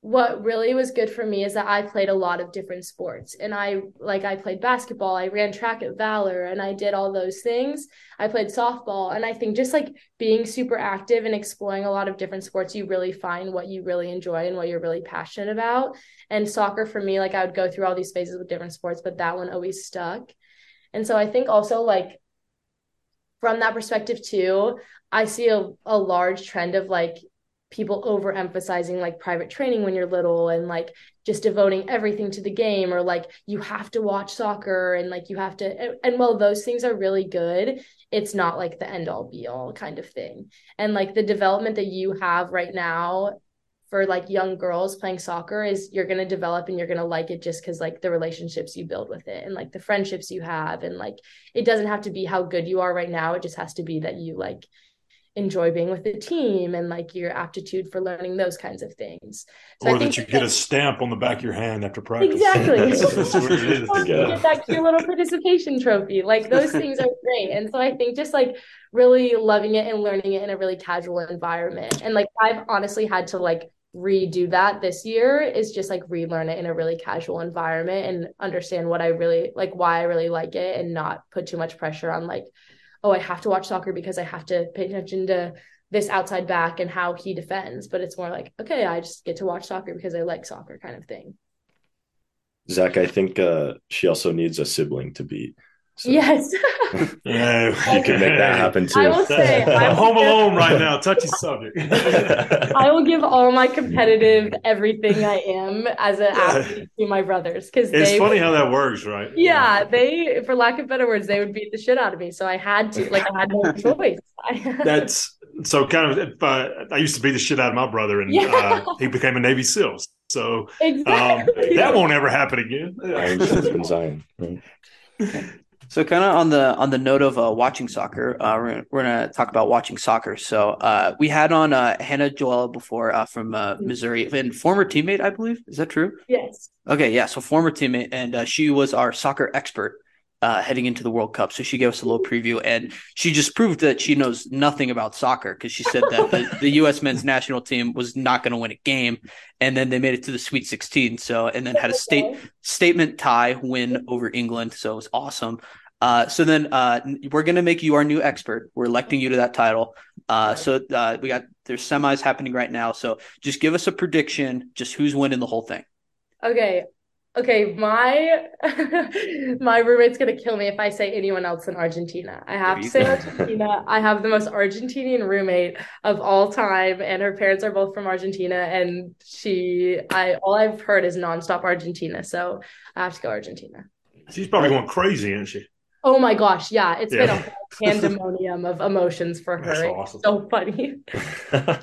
what really was good for me is that I played a lot of different sports and I like I played basketball, I ran track at Valor and I did all those things. I played softball and I think just like being super active and exploring a lot of different sports you really find what you really enjoy and what you're really passionate about. And soccer for me like I would go through all these phases with different sports but that one always stuck. And so I think also like from that perspective too, I see a, a large trend of like people overemphasizing like private training when you're little and like just devoting everything to the game or like you have to watch soccer and like you have to and, and while those things are really good it's not like the end all be all kind of thing. And like the development that you have right now for like young girls playing soccer is you're going to develop and you're going to like it just cuz like the relationships you build with it and like the friendships you have and like it doesn't have to be how good you are right now. It just has to be that you like enjoy being with the team and like your aptitude for learning those kinds of things. So or that you get a stamp on the back of your hand after practice. Exactly. you get that cute little participation trophy. Like those things are great. And so I think just like really loving it and learning it in a really casual environment. And like I've honestly had to like redo that this year is just like relearn it in a really casual environment and understand what I really like why I really like it and not put too much pressure on like oh, I have to watch soccer because I have to pay attention to this outside back and how he defends. But it's more like, okay, I just get to watch soccer because I like soccer kind of thing. Zach, I think uh, she also needs a sibling to beat. So. Yes. yeah, you can make that happen too. I will say, I'm home alone right now. Touchy subject. I will give all my competitive everything I am as an athlete to my brothers because it's they, funny how that works, right? Yeah, they, for lack of better words, they would beat the shit out of me. So I had to, like, I had no choice. That's so kind of. Uh, I used to beat the shit out of my brother, and yeah. uh, he became a Navy SEAL. So um, exactly. um, that won't ever happen again. Iron Zion. So, kind of on the on the note of uh, watching soccer, uh, we're, we're gonna talk about watching soccer. So, uh, we had on uh, Hannah Joella before uh, from uh, mm-hmm. Missouri, and former teammate, I believe. Is that true? Yes. Okay, yeah. So, former teammate, and she was our soccer expert uh, heading into the World Cup. So she gave us a little preview, and she just proved that she knows nothing about soccer because she said that the, the, U.S. men's national team was not going to win a game, and then they made it to the Sweet 16. So and then had a state statement tie win over England. So it was awesome. Uh, so then uh, we're going to make you our new expert. We're electing you to that title. Uh, so uh, we got there's semis happening right now. So just give us a prediction, just who's winning the whole thing. Okay, Okay, my my roommate's gonna kill me if I say anyone else in Argentina. I have to say Argentina. I have the most Argentinian roommate of all time, and her parents are both from Argentina. And she, I all I've heard is nonstop Argentina, so I have to go Argentina. She's probably going crazy, isn't she? Oh my gosh, yeah, it's yeah. been a pandemonium of emotions for her. Awesome. so funny.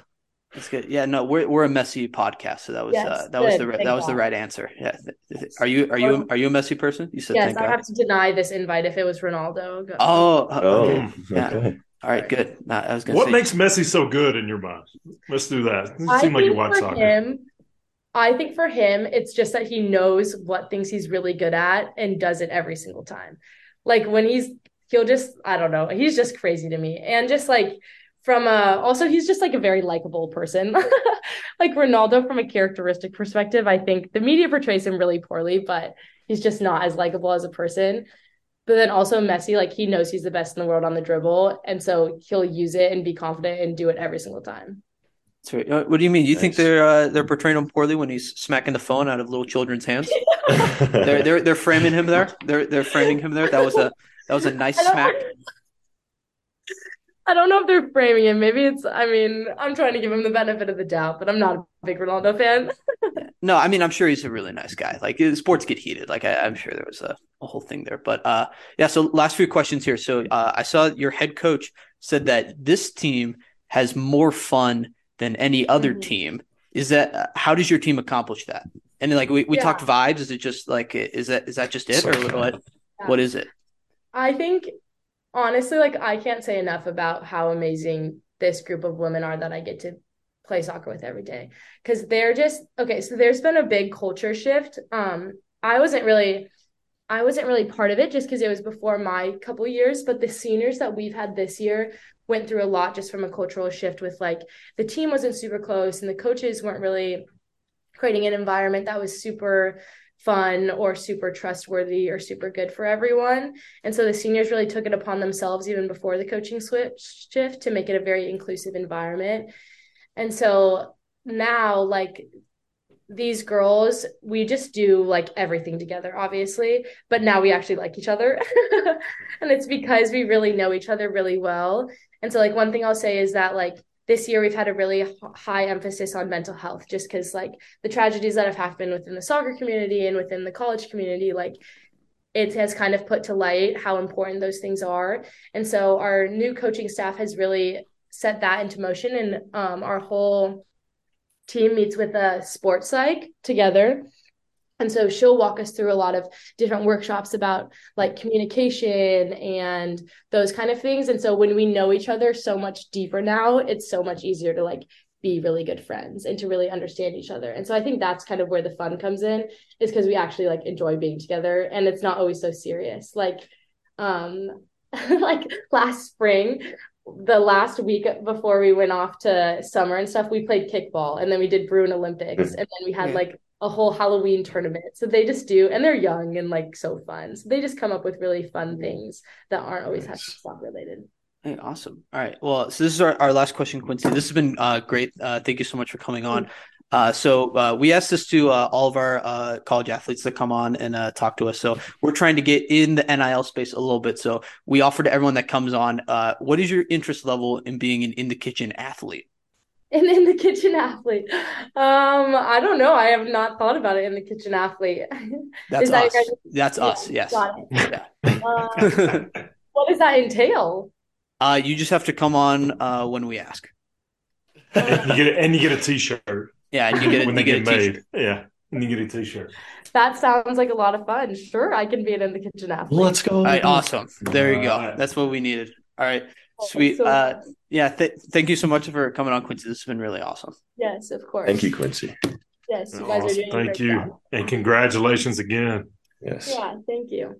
That's good. Yeah, no, we're we're a Messi podcast, so that was yes, uh, that good. was the Thank that was the right answer. Yeah. Are you are you are you a Messi person? You said yes. I God. have to deny this invite if it was Ronaldo. Go. Oh, oh, okay. yeah. All right, good. Nah, I was gonna. What say, makes Messi so good in your mind? Let's do that. It seems like you watch soccer. Him, I think for him, it's just that he knows what things he's really good at and does it every single time. Like when he's, he'll just, I don't know, he's just crazy to me. And just like from a also he's just like a very likable person like ronaldo from a characteristic perspective i think the media portrays him really poorly but he's just not as likable as a person but then also messi like he knows he's the best in the world on the dribble and so he'll use it and be confident and do it every single time Sorry, uh, what do you mean? You nice. think they're uh, they're portraying him poorly when he's smacking the phone out of little children's hands? they're they're they're framing him there. They're they're framing him there. That was a that was a nice smack. I don't know if they're framing him. Maybe it's, I mean, I'm trying to give him the benefit of the doubt, but I'm not a big Ronaldo fan. no, I mean, I'm sure he's a really nice guy. Like sports get heated. Like I, am sure there was a, a, whole thing there. But uh, yeah, so last few questions here. So uh, I saw your head coach said that this team has more fun than any other mm-hmm. team. Is that, uh, how does your team accomplish that? And then, like we, we yeah. talked vibes. Is it just like, is that, is that just it or what, yeah. what is it? I think honestly, like I can't say enough about how amazing this group of women are that I get to play soccer with every day. Because they're just okay so there's been a big culture shift. Um i wasn't really i wasn't really part of it just because it was before my couple years but the seniors that we've had this year went through a lot just from a cultural shift with like the team wasn't super close and the coaches weren't really creating an environment that was super fun or super trustworthy or super good for everyone. And so the seniors really took it upon themselves even before the coaching switch shift to make it a very inclusive environment. And so now like these girls we just do like everything together obviously but now we actually like each other and it's because we really know each other really well and so like one thing i'll say is that like this year we've had a really high emphasis on mental health just because like the tragedies that have happened within the soccer community and within the college community like it has kind of put to light how important those things are. And so our new coaching staff has really set that into motion and um, our whole team meets with a sports psych together and so she'll walk us through a lot of different workshops about like communication and those kind of things. And so when we know each other so much deeper now it's so much easier to like be really good friends and to really understand each other. And so i think that's kind of where the fun comes in is because we actually like enjoy being together and it's not always so serious. Like um like last spring the last week before we went off to summer and stuff, we played kickball and then we did Bruin Olympics and then we had like a whole Halloween tournament. So they just do, and they're young and like so fun. So they just come up with really fun things that aren't always nice. related. Hey, awesome. All right. Well, so this is our, our last question, Quincy. This has been uh, great. Uh, thank you so much for coming on. Uh, so uh, we asked this to uh, all of our uh, college athletes that come on and uh, talk to us. So we're trying to get in the NIL space a little bit. So we offer to everyone that comes on, uh, what is your interest level in being an in the kitchen athlete? and in the kitchen athlete. Um i don't know. I have not thought about it in the kitchen athlete. That's that us. that's yeah, us yes yeah. uh, what does that entail? Uh you just have to come on uh when we ask. And you get a, and you get a t-shirt. Yeah and you get it when they get, get made. Yeah and you get a t-shirt. That sounds like a lot of fun. Sure i can be an in the kitchen athlete. Let's go. All right awesome. There you go. That's what we needed. All right Sweet. So, uh, yeah. Th- thank you so much for coming on, Quincy. This has been really awesome. Yes, of course. Thank you, Quincy. Yes, you guys awesome. are doing Thank you. Job. And congratulations again. Yes. Yeah, thank you.